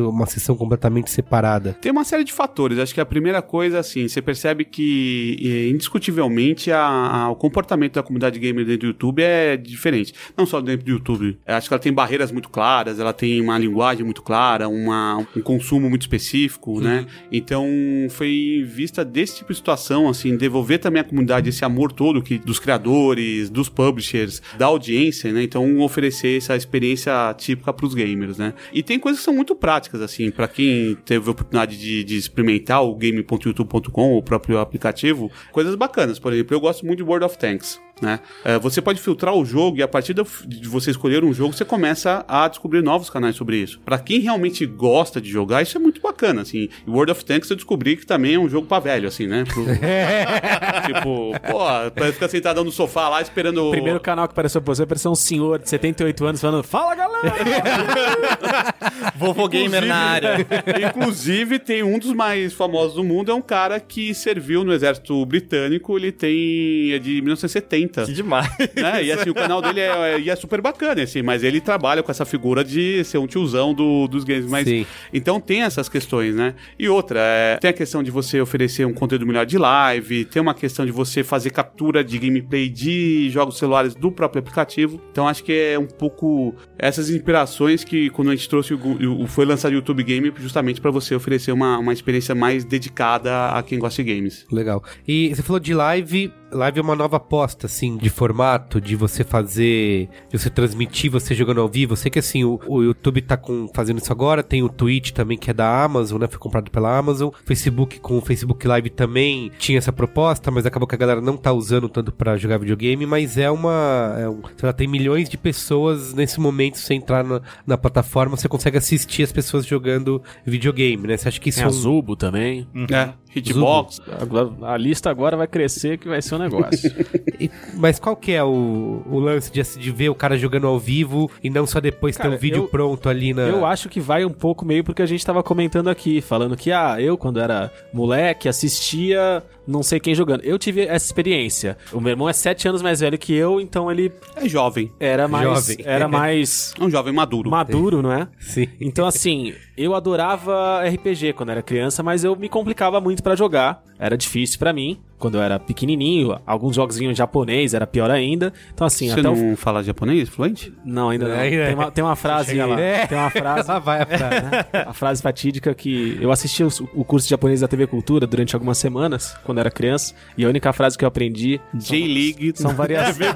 uma seção completamente separada. Tem uma série de fatores. Acho que a primeira coisa, assim, você percebe que, indiscutivelmente, a- a- o comportamento da comunidade gamer dentro do YouTube é diferente. Não só dentro do YouTube. Acho que ela tem barreiras muito claras, ela tem uma linguagem muito clara, uma, um consumo muito específico, né? Então, foi vista desse tipo de situação, assim, devolver também à comunidade esse amor todo que, dos criadores, dos publishers, da audiência, né? Então, oferecer essa experiência típica pros gamers, né? E tem coisas que são muito práticas, assim, pra quem teve a oportunidade de, de experimentar o game.youtube.com, o próprio aplicativo, coisas bacanas. Por exemplo, eu gosto muito de World of Tanks. Né? É, você pode filtrar o jogo e a partir de você escolher um jogo, você começa a descobrir novos canais sobre isso. Pra quem realmente gosta de jogar, isso é muito bacana, assim. World of Tanks eu descobri que também é um jogo pra velho, assim, né? Pro- tipo, pô, pra ficar sentado no sofá lá esperando O primeiro canal que apareceu pra você apareceu um senhor de 78 anos falando: Fala galera! Vovô Gamer na área. Inclusive, tem um dos mais famosos do mundo, é um cara que serviu no exército britânico, ele tem. é de 1970. Que demais. né? E assim, o canal dele é, é- é super bacana, assim, mas ele trabalha com essa figura de ser um tiozão do- dos games. Mas, Sim. então tem essas questões, né? E outra, é, tem a questão de você oferecer um conteúdo melhor de live, tem uma questão de você fazer captura de gameplay de jogos celulares do próprio aplicativo. Então acho que é um pouco essas inspirações que quando a gente trouxe o, o- foi lançado o YouTube Game justamente para você oferecer uma, uma experiência mais dedicada a quem gosta de games. Legal. E você falou de live. Live é uma nova aposta, assim, de formato, de você fazer, de você transmitir você jogando ao vivo. Eu sei que, assim, o, o YouTube tá com, fazendo isso agora, tem o Twitch também, que é da Amazon, né? Foi comprado pela Amazon. Facebook com o Facebook Live também tinha essa proposta, mas acabou que a galera não tá usando tanto pra jogar videogame, mas é uma. É um, sei lá, tem milhões de pessoas nesse momento, você entrar na, na plataforma, você consegue assistir as pessoas jogando videogame, né? Você acha que isso Tem é a um, Zubo também. É. Hitbox. Agora- A lista agora vai crescer que vai ser um negócio. E- Mas qual que é o, o lance de, de ver o cara jogando ao vivo e não só depois ter Cara, o vídeo eu- pronto ali na. Eu acho que vai um pouco meio porque a gente tava comentando aqui, falando que, ah, eu quando era moleque assistia não sei quem jogando. Eu tive essa experiência. O meu irmão é sete anos mais velho que eu, então ele É jovem. era mais, Jovem. era mais É um jovem maduro. maduro, não é? Sim. Então, assim, eu adorava RPG quando era criança, mas eu me complicava muito pra jogar. Era difícil pra mim. Quando eu era pequenininho, alguns jogos em japonês era pior ainda. Então, assim, Você até o não fala japonês fluente? Não, ainda não. Ainda- Tem uma, tem uma frase, lá. É. tem uma frase, Lá vai a frase. a frase fatídica que eu assisti o, o curso de japonês da TV Cultura durante algumas semanas, quando era criança, e a única frase que eu aprendi J-League. são variações.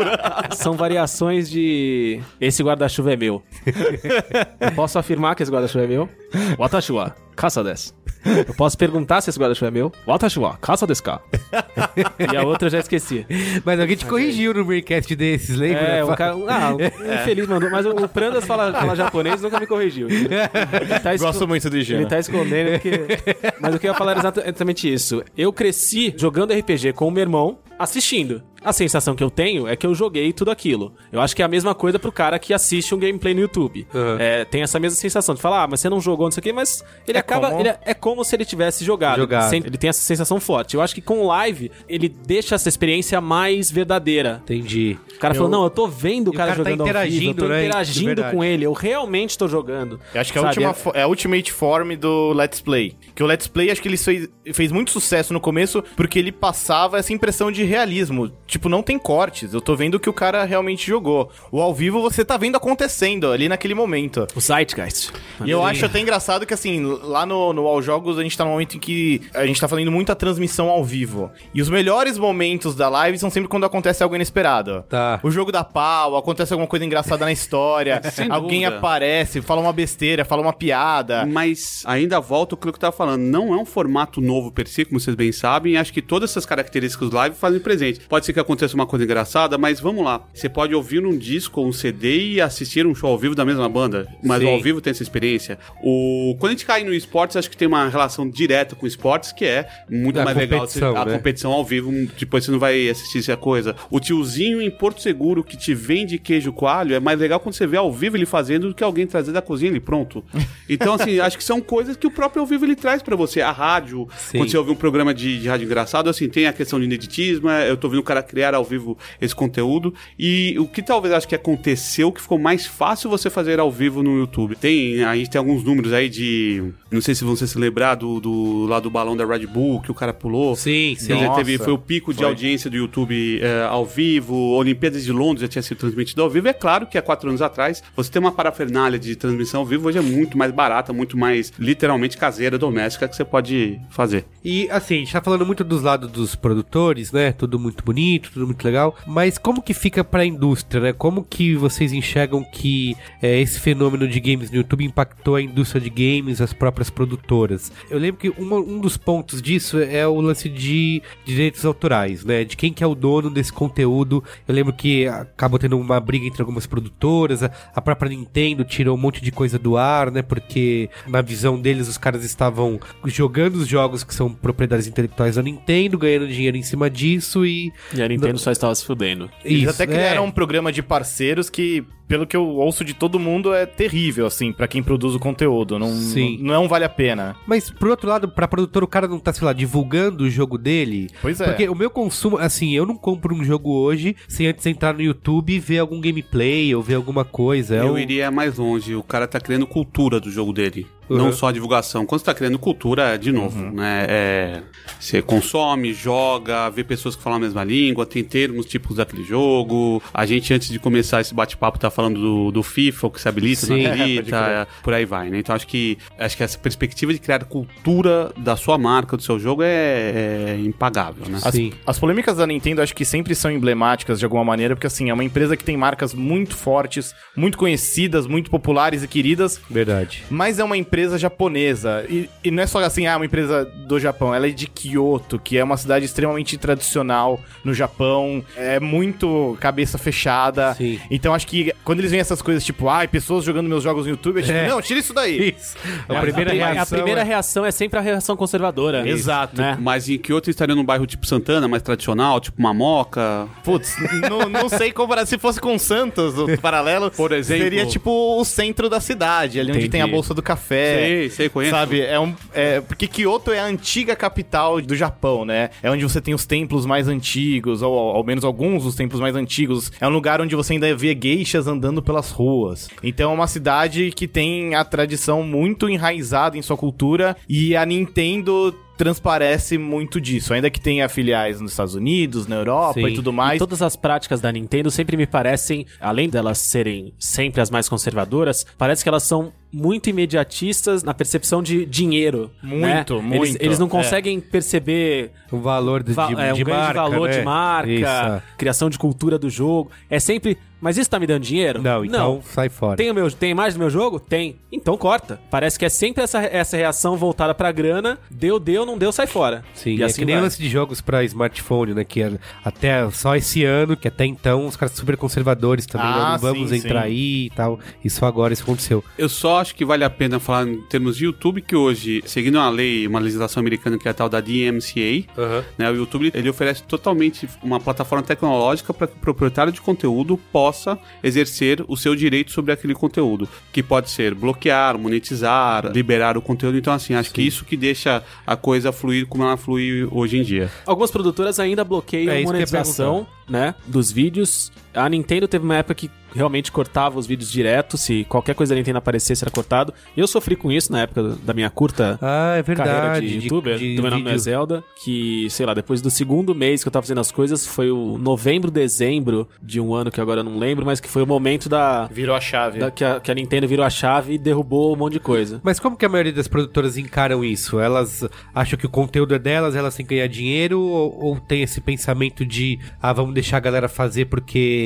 são variações de esse guarda-chuva é meu. Eu posso afirmar que esse guarda-chuva é meu? Watashi wa kasa desu. Eu posso perguntar se esse guarda-chuva é meu? Watashi wa kasa desu ka? E a outra eu já esqueci. Mas alguém te corrigiu no Braincast desses, lembra? É, o cara. Ah, um infeliz mandou. Mas o, o Prandas fala, fala japonês nunca me corrigiu. Tá esco- Gosto muito do Gina. Ele tá escondendo porque. Mas o que eu ia falar era exata- exatamente isso. Eu cresci jogando RPG com o meu irmão, assistindo. A sensação que eu tenho é que eu joguei tudo aquilo. Eu acho que é a mesma coisa pro cara que assiste um gameplay no YouTube. Uhum. É, tem essa mesma sensação de falar, ah, mas você não jogou, não sei o quê, mas ele acaba. como- ele é, é como se ele tivesse jogado. Jogado. Sem- Ele tem essa sensação forte. Eu acho que com o live, ele deixa essa experiência mais verdadeira. Entendi. O cara falou, não, eu tô vendo o E o cara, cara tá jogando ao vivo, eu interagindo, tô né? De interagindo com ele, eu realmente tô jogando. Eu acho que é a, última é a ultimate form do Let's Play. Que o Let's Play, acho que ele fez, fez muito sucesso no começo porque ele passava essa impressão de realismo. Tipo, não tem cortes. Eu tô vendo o que o cara realmente jogou. O ao vivo você tá vendo acontecendo ali naquele momento. O Zeitgeist. E eu acho até engraçado que, assim, lá no, no All Jogos a gente tá num momento em que a gente tá fazendo muita transmissão ao vivo. E os melhores momentos da live são sempre quando acontece algo inesperado. Tá. O jogo da pau, acontece alguma coisa engraçada na história, Sem alguém dúvida. aparece, fala uma besteira, fala uma piada. Mas ainda volto ao que eu tava falando. Não é um formato novo per si, como vocês bem sabem. Acho que todas essas características live fazem presente. Pode ser que aconteça uma coisa engraçada, mas vamos lá. Você pode ouvir um disco ou um CD e assistir um show ao vivo da mesma banda. Mas Sim. o ao vivo tem essa experiência. O... Quando a gente cai no esportes, acho que tem uma relação direta com esportes que é muito A mais legal. Você- competição, A né? competição ao vivo, depois você não vai assistir essa coisa. O tiozinho em Porto Seguro que te vende queijo coalho é mais legal quando você vê ao vivo ele fazendo do que alguém trazer da cozinha ele pronto. Então, assim, acho que são coisas que o próprio ao vivo ele traz pra você. A rádio, Sim. quando você ouve um programa de, de rádio engraçado, assim, tem a questão de ineditismo, é, eu tô vendo o cara criar ao vivo esse conteúdo. E o que talvez acho que aconteceu, que ficou mais fácil você fazer ao vivo no YouTube. Tem, a gente tem alguns números aí de. Não sei se você se lembrar do, do lá do balão da Red Bull que o cara pulou. Sim, sim. Ele já Nossa. teve, foi o pico de Foi. audiência do YouTube é, ao vivo, Olimpíadas de Londres já tinha sido transmitido ao vivo. É claro que há quatro anos atrás, você ter uma parafernália de transmissão ao vivo hoje é muito mais barata, muito mais literalmente caseira, doméstica que você pode fazer. E assim, a gente tá falando muito dos lados dos produtores, né? Tudo muito bonito, tudo muito legal. Mas como que fica pra indústria, né? Como que vocês enxergam que é, esse fenômeno de games no YouTube impactou a indústria de games, as próprias produtoras? Eu lembro que uma- um dos pontos disso é o lance de direitos autorais, né? De quem que é o dono desse conteúdo. Eu lembro que acabou tendo uma briga entre algumas produtoras, a, a própria Nintendo tirou um monte de coisa do ar, né? Porque na visão deles os caras estavam jogando os jogos que são propriedades intelectuais da Nintendo, ganhando dinheiro em cima disso e E a Nintendo só estava se fudendo. Eles Isso, até criaram é. um programa de parceiros que, pelo que eu ouço de todo mundo, é terrível, assim, pra quem produz o conteúdo. Não, Sim. não, não vale a pena. Mas, por outro lado, pra produtor, o cara não tá, sei lá, divulgando o jogo dele. Pois é. Porque o meu consumo, assim, eu não compro um jogo hoje sem antes entrar no YouTube e ver algum gameplay ou ver alguma coisa. É Eu o- iria mais longe, o cara tá criando cultura do jogo dele. Uhum. Não só a divulgação. Quando você tá criando cultura, de novo, né? É, você consome, joga, vê pessoas que falam a mesma língua, tem termos típicos daquele jogo. A gente, antes de começar esse bate-papo, tá falando do, do FIFA, o que se habilita, Sim. não Pode habilita, crer. por aí vai, né? Então acho que acho que essa perspectiva de criar cultura da sua marca, do seu jogo, é, é impagável, né? As, Sim. as polêmicas da Nintendo acho que sempre são emblemáticas de alguma maneira, porque assim, é uma empresa que tem marcas muito fortes, muito conhecidas, muito populares e queridas, Verdade. mas é uma empresa japonesa. E, e não é só assim, ah, uma empresa do Japão, ela é de Kyoto, que é uma cidade extremamente tradicional no Japão, é muito cabeça fechada. Sim. Então acho que quando eles veem essas coisas tipo, ai, pessoas jogando meus jogos no YouTube, é tipo, É. não, tira isso daí. Isso. A primeira a, reação. a primeira é- reação é sempre a reação conservadora. Exato. Né? Mas em que outro estaria num bairro tipo Santana, mais tradicional, tipo uma moca? Putz, não, não sei comparar. Se fosse com Santos, o paralelo, Por exemplo. seria tipo o centro da cidade, ali onde Entendi. tem a Bolsa do Café. Sei, sei, conheço. Sabe, é um. É, porque Kyoto é a antiga capital do Japão, né? É onde você tem os templos mais antigos, ou ao, menos alguns dos templos mais antigos. É um lugar onde você ainda vê geishas andando pelas ruas. Então é uma cidade que tem a tradição muito enraizada em sua cultura e a Nintendo transparece muito disso, ainda que tenha filiais nos Estados Unidos, na Europa Sim. e tudo E mais. todas as práticas da Nintendo sempre me parecem, além delas serem sempre as mais conservadoras, parece que elas são muito imediatistas na percepção de dinheiro. Muito, né? muito, Eles, eles não é. conseguem perceber O valor de, va- de, é, um de marca, valor né? de marca, Isso. criação de cultura do jogo. É sempre. Mas isso tá me dando dinheiro? Não, então sai fora. Tem, o meu, tem imagem do meu jogo? Tem. Então corta. Parece que é sempre essa, essa reação voltada pra grana. Deu, deu, não deu, sai fora. Sim, e é assim que nem o lance de jogos pra smartphone, né? Que é até só esse ano, que até então os caras super conservadores também, Ah, né, não vamos sim, entrar sim. aí e tal. E só agora isso aconteceu. Eu só acho que vale a pena falar em termos de YouTube que hoje, seguindo uma lei, uma legislação americana que é a tal da DMCA, né, o YouTube ele oferece totalmente uma plataforma tecnológica para que o proprietário de conteúdo possa exercer o seu direito sobre aquele conteúdo, que pode ser bloquear, monetizar, liberar o conteúdo. Então, assim, acho que isso que deixa a coisa fluir como ela flui hoje em dia. Algumas produtoras ainda bloqueiam É a monetização, né, dos vídeos. A Nintendo teve uma época que realmente cortava os vídeos direto, se qualquer coisa da Nintendo aparecesse era cortado. Eu sofri com isso na época da minha curta Ah, é carreira verdade. de youtuber, de do meu nome não é vídeo. Zelda, que, sei lá, depois do segundo mês que eu tava fazendo as coisas, foi o novembro, dezembro de um ano que agora eu não lembro, mas que foi o momento da, Virou a chave. da- que, a, que a Nintendo virou a chave e derrubou um monte de coisa. Mas como que a maioria das produtoras encaram isso? Elas acham que o conteúdo é delas, elas têm que ganhar dinheiro? Ou, ou tem esse pensamento de, ah, vamos deixar a galera fazer porque...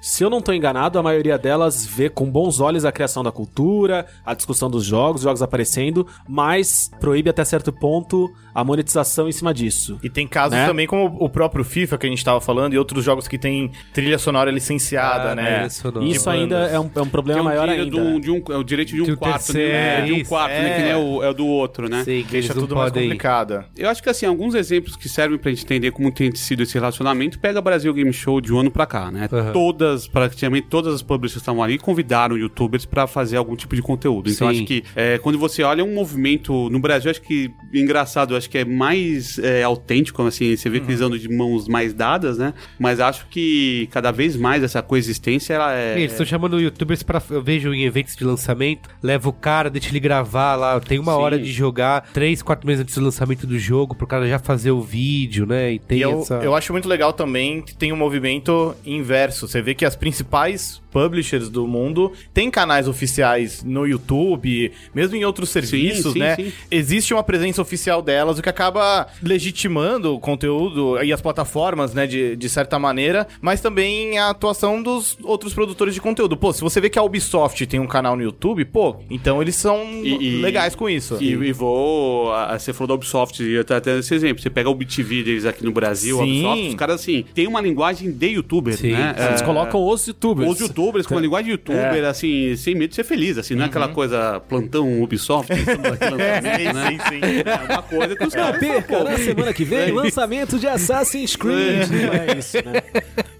Se eu não tô enganado, a maioria delas vê com bons olhos a criação da cultura, a discussão dos jogos, jogos aparecendo, mas proíbe até certo ponto a monetização em cima disso. E tem casos Né? também como o próprio FIFA que a gente tava falando e outros jogos que tem trilha sonora licenciada, Ah, né? sonora. Isso De ainda é um, é um problema é um maior direito ainda. do- de um, é o direito de um De um quarto, terceiro, né? De um isso, quarto, né? é. Que nem é o, é o do outro, né? Sei que Deixa tudo mais complicado. Eu acho que assim, alguns exemplos que servem pra gente entender como tem sido esse relacionamento, pega Brasil Game Show de um ano pra cá, né? Aham. Todas, praticamente todas as publishers que estavam ali convidaram youtubers pra fazer algum tipo de conteúdo. Então Sim. acho que é, quando você olha um movimento no Brasil, acho que engraçado, acho que é mais é, autêntico, assim, você vê que eles andam de mãos mais dadas, né? Mas acho que cada vez mais essa coexistência ela é. Eles estão chamando youtubers pra. Eu vejo em eventos de lançamento, leva o cara, deixa ele gravar lá. Tem uma Sim. hora de jogar, três, quatro meses antes do lançamento do jogo, pro cara já fazer o vídeo, né? E tem E eu, essa. eu acho muito legal também que tem um movimento inverso. Você vê que as principais publishers do mundo têm canais oficiais no YouTube, mesmo em outros serviços, sim, né? sim. Existe uma presença oficial delas, o que acaba legitimando o conteúdo e as plataformas, né, de, de certa maneira, mas também a atuação dos outros produtores de conteúdo. Pô, se você vê que a Ubisoft tem um canal no YouTube, pô, então eles são E- legais com isso. E, e vou. a- a- Você falou da Ubisoft, e até, até esse exemplo. Você pega o BTV deles aqui no Brasil, a Sim. Ubisoft, os caras assim, tem uma linguagem de youtuber, Sim, né? sim. Eles É, colocam os youtubers. Os youtubers com uma linguagem de youtuber, assim, sem medo de ser feliz, assim, não é aquela coisa plantão Ubisoft, lançamento, né? sim, sim. É uma coisa que os caras. Perca na semana que vem lançamento de Assassin's Creed. Não é isso, né?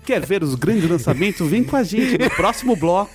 Quer ver os grandes lançamentos? Vem com a gente no próximo bloco.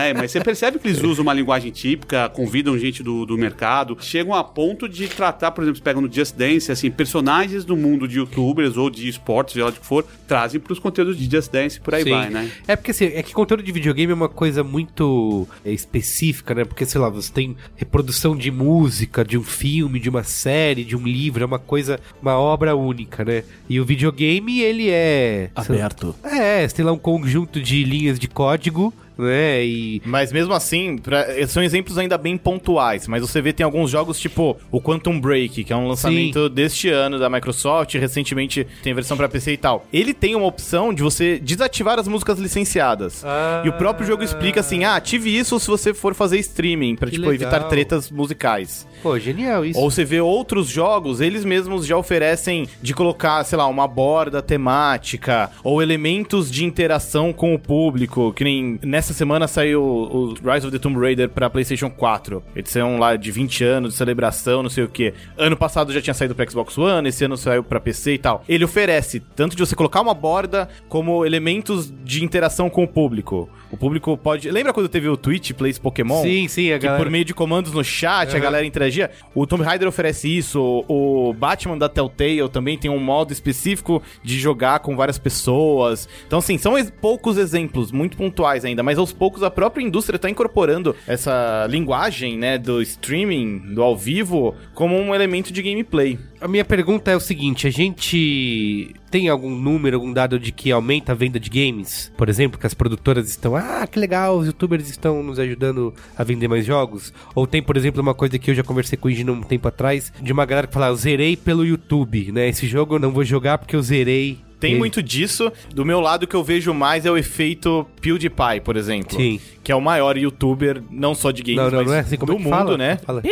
É, mas você percebe que eles usam uma linguagem típica, convidam gente do, do mercado, chegam a ponto de tratar, por exemplo, você pega no Just Dance, assim, personagens do mundo de youtubers ou de esportes, seja lá de que for, trazem pros conteúdos de Just Dance e por aí Sim. vai, né? É porque assim, é que conteúdo de videogame é uma coisa muito é, específica, né? Porque, sei lá, você tem reprodução de música, de um filme, de uma série, de um livro, é uma coisa, uma obra única, né? E o videogame, ele é. Aberto. É, sei lá, um conjunto de linhas de código, né? E. Mas mesmo assim, pra- são exemplos ainda bem pontuais. Mas você vê tem alguns jogos tipo o Quantum Break, que é um lançamento deste ano da Microsoft. Recentemente tem versão pra PC e tal. Ele tem uma opção de você desativar as músicas licenciadas. Ah. E o próprio jogo explica assim: ah, ative isso se você for fazer streaming, pra Que tipo, legal. evitar tretas musicais. Pô, genial isso. Ou você vê outros jogos, eles mesmos já oferecem de colocar, sei lá, uma borda temática ou elementos de interação com o público, que nem nessa essa semana saiu o Rise of the Tomb Raider pra PlayStation 4. Edição lá de 20 anos, de celebração, não sei o que. Ano passado já tinha saído pra Xbox One, esse ano saiu pra PC e tal. Ele oferece tanto de você colocar uma borda como elementos de interação com o público. O público pode. Lembra quando teve o Twitch Plays Pokémon? Sim, sim, a que galera- por meio de comandos no chat a Uhum. galera interagia. O Tomb Raider oferece isso. O Batman da Telltale também tem um modo específico de jogar com várias pessoas. Então, assim, são poucos exemplos, muito pontuais ainda, mas aos poucos a própria indústria tá incorporando essa linguagem, né, do streaming, do ao vivo, como um elemento de gameplay. A minha pergunta é o seguinte: a gente tem algum número, algum dado de que aumenta a venda de games? Por exemplo, que as produtoras estão, ah, que legal, os youtubers estão nos ajudando a vender mais jogos? Ou tem, por exemplo, uma coisa que eu já conversei com o Gino um tempo atrás, de uma galera que fala, eu zerei pelo YouTube, né? Esse jogo eu não vou jogar porque eu zerei. Tem ele." muito disso. Do meu lado, o que eu vejo mais é o efeito PewDiePie, por exemplo. Sim. Que é o maior youtuber, não só de games, Não, não, mas não é assim como do é que mundo, fala? né? Fala.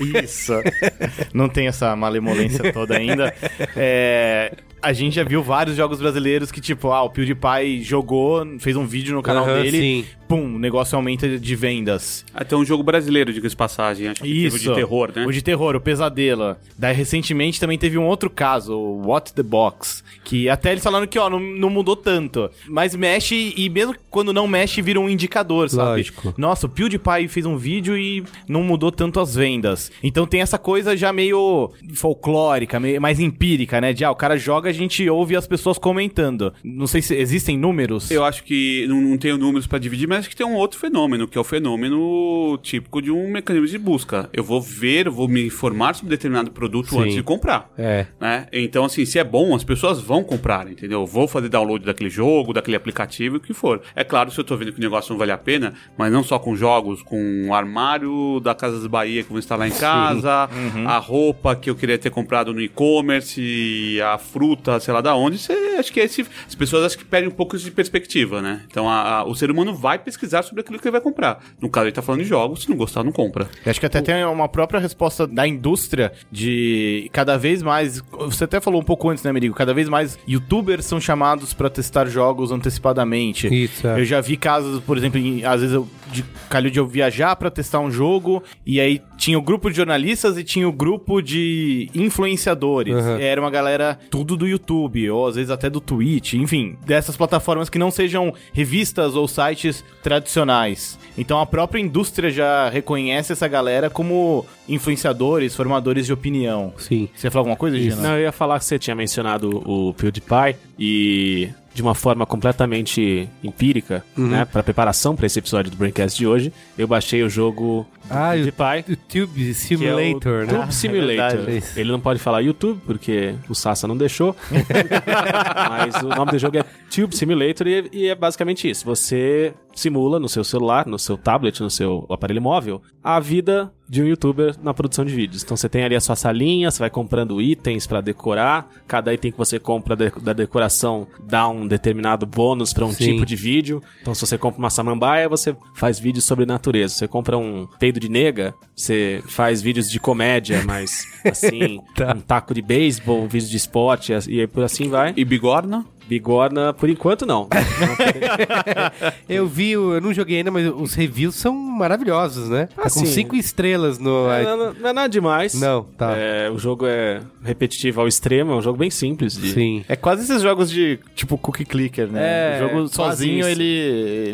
Isso. Não tem essa malemolência toda ainda. É, a gente já viu vários jogos brasileiros que, tipo, ah, o PewDiePie jogou, fez um vídeo no canal Aham, dele, sim. pum, o negócio aumenta de vendas. Até um jogo brasileiro, diga-se de passagem. Acho que teve o Isso. de terror, né? O de terror, o Pesadelo. Daí, recentemente, também teve um outro caso, o What the Box. Que até eles falaram que, ó, não, não mudou tanto. Mas mexe, e mesmo quando não mexe, vira um indicador, sabe? Lógico. Nossa, o PewDiePie fez um vídeo e não mudou tanto as vendas. Então tem essa coisa já meio folclórica, meio, mais empírica, né? De, ah, o cara joga, gente ouve as pessoas comentando. Não sei se existem números. Eu acho que não, não tenho números pra dividir, mas acho que tem um outro fenômeno, que é o fenômeno típico de um mecanismo de busca. Eu vou ver, vou me informar sobre determinado produto Sim. antes de comprar. É. Né? Então, assim, se é bom, as pessoas vão comprar, entendeu? Eu Vou fazer download daquele jogo, daquele aplicativo, o que for. É claro, se eu tô vendo que o negócio não vale a pena, mas não só com jogos, com o armário da Casas Bahia que eu vou instalar em casa, a roupa que eu queria ter comprado no e-commerce, a fruta, sei lá da onde, você, acho que esse, as pessoas acho que perdem um pouco de perspectiva, né? Então, a- a- o ser humano vai pesquisar sobre aquilo que ele vai comprar. No caso, ele tá falando de jogos, se não gostar, não compra. Eu Acho que até tem uma própria resposta da indústria de cada vez mais. Você até falou um pouco antes, né, Merigo? Cada vez mais youtubers são chamados pra testar jogos antecipadamente. Isso, é. Eu já vi casos, por exemplo, em- às vezes eu de, calhou de eu viajar pra testar um jogo e aí tinha o grupo de jornalistas e tinha o grupo de influenciadores. Uhum. Era uma galera tudo do YouTube, ou às vezes até do Twitch, enfim, dessas plataformas que não sejam revistas ou sites tradicionais. Então a própria indústria já reconhece essa galera como influenciadores, formadores de opinião. Sim. Você ia falar alguma coisa, Gina? Não, eu ia falar que você tinha mencionado o PewDiePie e de uma forma completamente empírica, Uhum. né, para preparação para esse episódio do Braincast de hoje, eu baixei o jogo Ah, o- PewDiePie. O Tube que é o Simulator, né? Tube Simulator. verdade. Isso. Ele não pode falar YouTube, porque o Sassa não deixou. Mas o nome do jogo é Tube Simulator e, e é basicamente isso. Você simula no seu celular, no seu tablet, no seu aparelho móvel, a vida de um youtuber na produção de vídeos. Então você tem ali a sua salinha, você vai comprando itens pra decorar. Cada item que você compra de- da decoração dá um determinado bônus pra um Sim. tipo de vídeo. Então se você compra uma samambaia, você faz vídeos sobre natureza. Você compra um peido de nega, você faz vídeos de comédia, mas assim, Tá. um taco de beisebol, um vídeo de esporte e aí por assim vai. E bigorna? Bigorna, por enquanto não. Eu vi, o- eu não joguei ainda, mas os reviews são maravilhosos, né? Tá com Assim, cinco estrelas no. É, não, não- é nada demais. Não, tá. É, o jogo é repetitivo ao extremo, é um jogo bem simples. De... Sim. É quase esses jogos de, tipo, cookie clicker, né? É, o jogo sozinho, isso. ele,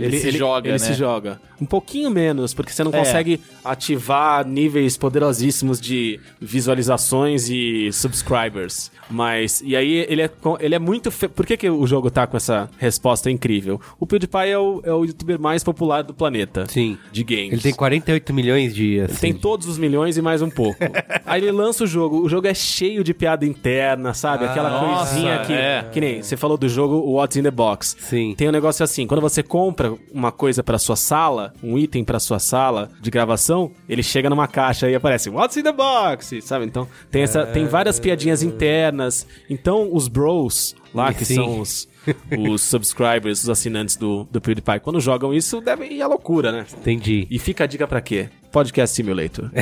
ele, se joga, ele né? se joga. Um pouquinho menos, porque você não É. consegue ativar níveis poderosíssimos de visualizações e subscribers. Mas, e aí ele é, ele é muito... Fe... Por que, que o jogo tá com essa resposta incrível? O PewDiePie é o, é o youtuber mais popular do planeta. Sim. De games. Ele tem 48 milhões de. Assim, Ele tem todos os milhões e mais um pouco. Aí ele lança o jogo. O jogo é cheio de piada interna, sabe? Aquela nossa, coisinha que. é. Que nem você falou do jogo What's in the Box. Sim. Tem um negócio assim: quando você compra uma coisa pra sua sala, um item pra sua sala de gravação, ele chega numa caixa e aparece What's in the Box, sabe? Então tem, essa, tem várias piadinhas internas. Então os bros lá, que Sim. são os. os subscribers, os assinantes do, do PewDiePie, quando jogam isso, devem ir à loucura, né? Entendi. E fica a dica pra quê? Podcast Simulator.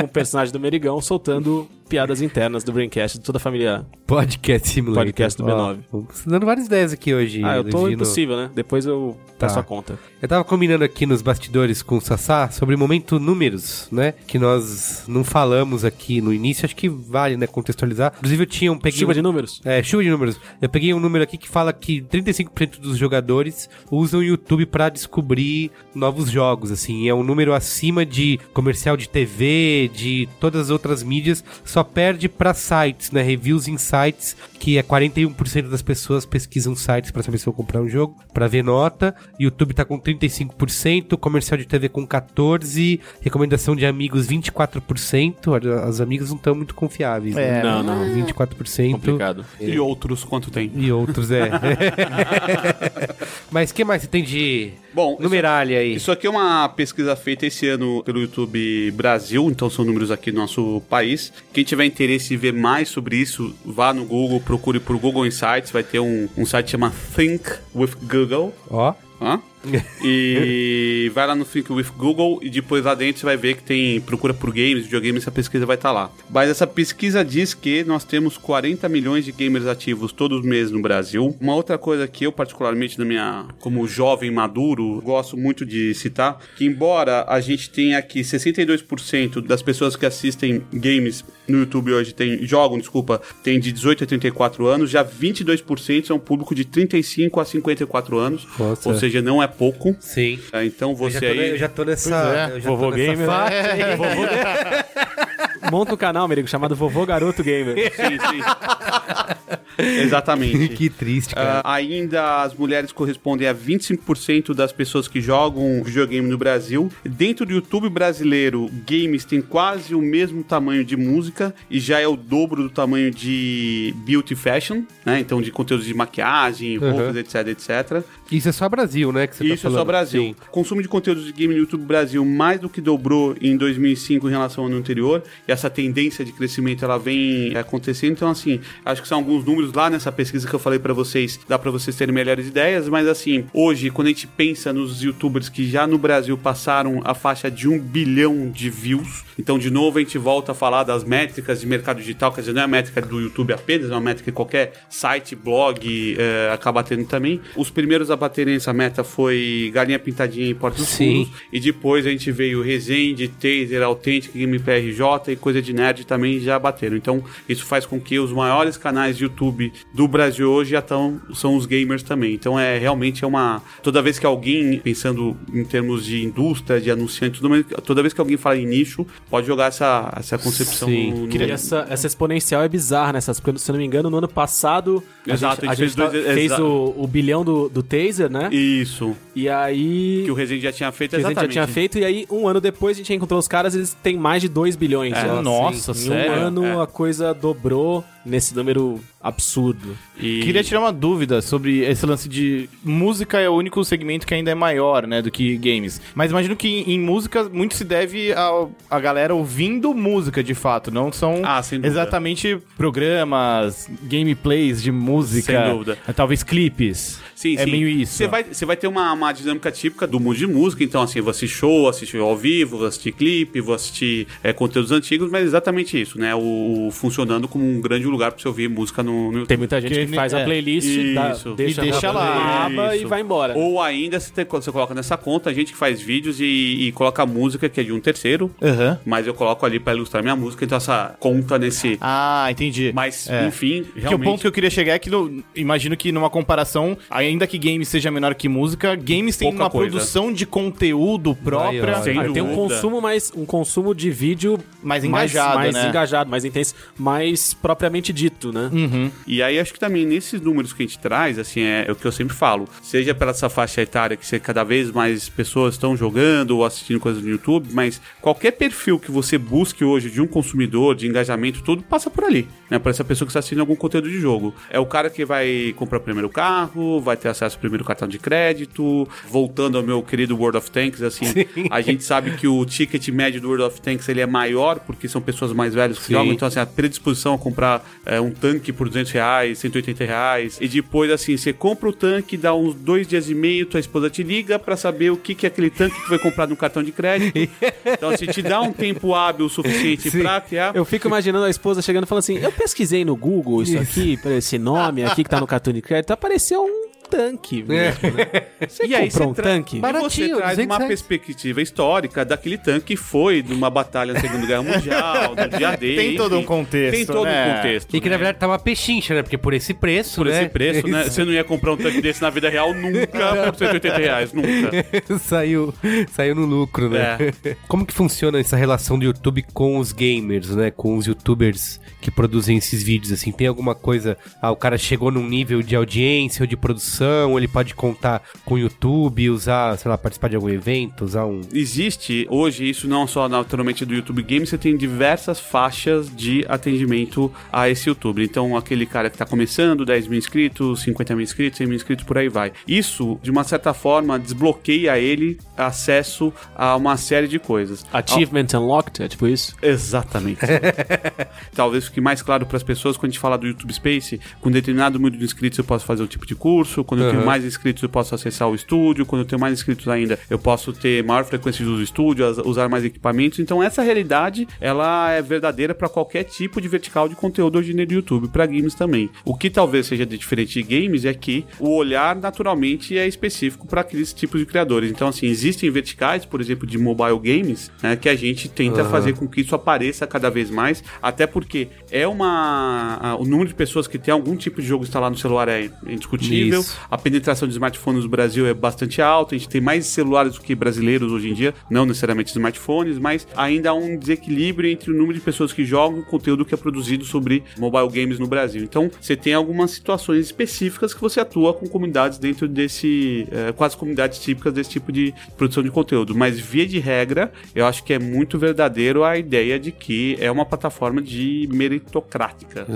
Com o personagem do Merigão soltando piadas internas do Braincast de toda a família. Podcast Simulator. Podcast do Ó, B9. Vamos dando várias ideias aqui hoje. Ah, eu tô Gino. impossível, né? Depois eu peço Tá. a conta. Eu tava combinando aqui nos bastidores com o Sassá sobre o momento números, né? Que nós não falamos aqui no início, acho que vale, né, contextualizar. Inclusive eu tinha um... Peguei Chuva um- de números? É, chuva de números. Eu peguei um número aqui que fala que 35% dos jogadores usam o YouTube pra descobrir novos jogos, assim. É um número acima de comercial de TV, de todas as outras mídias. Só perde pra sites, né? Reviews em sites, que é 41% das pessoas pesquisam sites pra saber se vão comprar um jogo, pra ver nota. YouTube tá com 35%, comercial de TV com 14%, recomendação de amigos 24%. Olha, As amigas não estão muito confiáveis, né? É, Não, não. 24%. Complicado. E outros, quanto tem? E outros, é. Mas o que mais você tem de Bom, numeralha aí? Isso aqui é uma pesquisa feita esse ano pelo YouTube Brasil, então são números aqui do nosso país. Quem tiver interesse em ver mais sobre isso, vá no Google, procure por Google Insights, vai ter um, um site que chama Think with Google. Ó. Hã? E vai lá no Think with Google e depois lá dentro você vai ver que tem procura por games, videogames, essa pesquisa vai estar lá. Mas essa pesquisa diz que nós temos 40 milhões de gamers ativos todos os meses no Brasil. Uma outra coisa que eu particularmente na minha como jovem maduro gosto muito de citar, que embora a gente tenha aqui 62% das pessoas que assistem games no YouTube hoje tem jogam, desculpa, tem de 18 a 34 anos, já 22% são público de 35 a 54 anos. Nossa. Ou seja, não é pouco. Sim. Ah, Então você aí. eu já tô nessa. Pois é, já vovô gamer, né? aí. Vovô Monta um canal, amigo, chamado Vovô Garoto Gamer. Sim, sim. Exatamente. Que triste, cara. Ah, ainda as mulheres correspondem a 25% das pessoas que jogam videogame no Brasil. Dentro do YouTube brasileiro, games tem quase o mesmo tamanho de música e já é o dobro do tamanho de beauty fashion, né? Então de conteúdos de maquiagem, Uhum. roupas, etc, etc. Isso é só Brasil, né? Tá Isso é falando. só Brasil. Sim. Consumo de conteúdos de game no YouTube Brasil mais do que dobrou em 2005 em relação ao ano anterior. E essa tendência de crescimento ela vem acontecendo. Então, assim, acho que são alguns números lá nessa pesquisa que eu falei pra vocês. Dá pra vocês terem melhores ideias. Mas, assim, hoje, quando a gente pensa nos youtubers que já no Brasil passaram a faixa de um bilhão de views. Então, de novo, a gente volta a falar das métricas de mercado digital. Quer dizer, não é a métrica do YouTube apenas, é uma métrica que qualquer site, blog eh, acaba tendo também. Os primeiros a baterem essa meta foi Galinha Pintadinha em Portos Sim. Fundos. E depois a gente veio Resende, Taser, Authentic, Game PRJ e Coisa de Nerd também já bateram. Então, isso faz com que os maiores canais de YouTube do Brasil hoje já estão, são os gamers também. Então, é realmente é uma... Toda vez que alguém, pensando em termos de indústria, de anunciante, tudo mais, toda vez que alguém fala em nicho, pode jogar essa, essa concepção Sim. no, no- E essa, essa exponencial é bizarra, né? Porque, se eu não me engano, no ano passado a Exato, gente, a a gente gente fez dois- fez o, o bilhão do, do Taser, né? Isso. E aí. Que o Resende já tinha feito que a gente já exatamente. tinha feito, e aí, um ano depois, a gente encontrou os caras, eles têm mais de 2 bilhões. É, ó. nossa, em sério? um ano É. a coisa dobrou nesse número absurdo. E... Queria tirar uma dúvida sobre esse lance de música é o único segmento que ainda é maior, né, do que games. Mas imagino que em, música muito se deve a, a galera ouvindo música de fato, não são Ah, sem dúvida. exatamente programas, gameplays de música, Sem dúvida. talvez clipes. Sim, é sim. meio isso. Você vai, você vai ter uma, uma dinâmica típica do mundo de música, então assim, vou assistir show, assistir ao vivo, vou assistir clipe, vou assistir é, conteúdos antigos, mas exatamente isso, né? O, o funcionando como um grande lugar pra você ouvir música no, no YouTube. Tem muita gente Que que, faz é, a playlist, dá- isso. deixa, E deixa lá. aba e vai embora. Ou ainda você, tem- você coloca nessa conta, a gente que faz vídeos e, e coloca música que é de um terceiro, Aham. mas eu coloco ali pra ilustrar minha música, então essa conta nesse. Ah, entendi. Mas, É. enfim, Que o realmente. ponto que eu queria chegar é que, no- imagino que numa comparação, ainda que games seja menor que música, games tem Pouca uma coisa. produção de conteúdo própria. Aí, ó. Sem tem um consumo mais um consumo de vídeo Mais engajado, mais, né? engajado, mais intenso, mais propriamente dito, né? E aí acho que também nesses números que a gente traz, assim, é, é o que eu sempre falo. Seja pela essa faixa etária que você, cada vez mais pessoas estão jogando ou assistindo coisas no YouTube, mas qualquer perfil que você busque hoje de um consumidor, de engajamento, tudo passa por ali, né? Por essa pessoa que está assistindo algum conteúdo de jogo. É o cara que vai comprar o primeiro carro, vai ter acesso ao primeiro cartão de crédito, voltando ao meu querido World of Tanks, assim, a gente sabe que o ticket médio do World of Tanks ele é maior porque são pessoas mais velhas que Sim. jogam, então assim, a predisposição a comprar é, um tanque por 200 reais, 180 reais, e depois assim, você compra o tanque, dá uns dois dias e meio, tua esposa te liga pra saber o que, que é aquele tanque que foi comprado no cartão de crédito. Então assim, te dá um tempo hábil o suficiente Sim. pra criar. Eu fico imaginando a esposa chegando e falando assim: Eu pesquisei no Google isso, aqui, pra esse nome aqui que tá no cartão de crédito, apareceu um tanque. mesmo, né? Você E aí comprou você um tanque? E você Baratinho, traz 200 uma reais. perspectiva histórica daquele tanque que foi de uma batalha na Segunda Guerra Mundial, do dia D. Tem todo um contexto, Tem todo né? um contexto. E que na né? verdade tá uma pechincha, né? Porque por esse preço, Por né? esse preço, né? Você não ia comprar um tanque desse na vida real nunca por 180 reais, nunca. saiu, saiu no lucro, né? Como que funciona essa relação do YouTube com os gamers, né? Com os youtubers que produzem esses vídeos, assim? Tem alguma coisa... Ah, o cara chegou num nível de audiência ou de produção, ou ele pode contar com o YouTube, usar, sei lá, participar de algum evento, usar um... Existe hoje, isso não só naturalmente do YouTube Games, você tem diversas faixas de atendimento a esse YouTube. Então, aquele cara que tá começando, 10 mil inscritos, 50 mil inscritos, 100 mil inscritos, por aí vai. Isso, de uma certa forma, desbloqueia ele acesso a uma série de coisas. Achievement Unlocked, é tipo isso? Exatamente. Talvez fique mais claro para as pessoas quando a gente fala do YouTube Space, com determinado número de inscritos eu posso fazer um tipo de curso, quando eu tenho mais inscritos eu posso acessar o estúdio, quando eu tenho mais inscritos ainda eu posso ter maior frequência de uso do estúdio, usar mais equipamentos. Então essa realidade, ela é verdadeira para qualquer tipo de vertical de conteúdo hoje no YouTube, para games também. O que talvez seja de diferente de games é que o olhar naturalmente é específico para aqueles tipos de criadores. Então assim, existem verticais, por exemplo, de mobile games, né, que a gente tenta fazer com que isso apareça cada vez mais, até porque é uma a- o número de pessoas que tem algum tipo de jogo instalado no celular é indiscutível. Isso. A penetração de smartphones no Brasil é bastante alta. A gente tem mais celulares do que brasileiros hoje em dia, não necessariamente smartphones, mas ainda há um desequilíbrio entre o número de pessoas que jogam e o conteúdo que é produzido sobre mobile games no Brasil. Então, você tem algumas situações específicas que você atua com comunidades dentro desse, eh, com as comunidades típicas desse tipo de produção de conteúdo. Mas via de regra, eu acho que é muito verdadeiro a ideia de que é uma plataforma de meritocrática.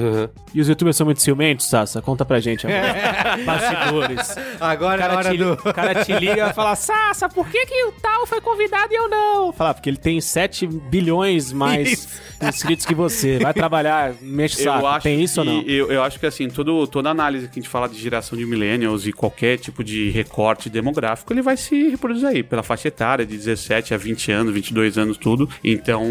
E os youtubers são muito ciumentos, Sassa? Conta pra gente agora. Agora O é hora te, do... o cara te liga e fala, Sassa, por que, que o tal foi convidado e eu não? Fala, porque ele tem 7 bilhões mais inscritos que você. Vai trabalhar, mexe o saco. Eu acho tem isso que, ou não? Eu, eu acho que assim, todo, toda análise que a gente fala de geração de millennials e qualquer tipo de recorte demográfico, ele vai se reproduzir aí, pela faixa etária de 17 a 20 anos, 22 anos, tudo. Então,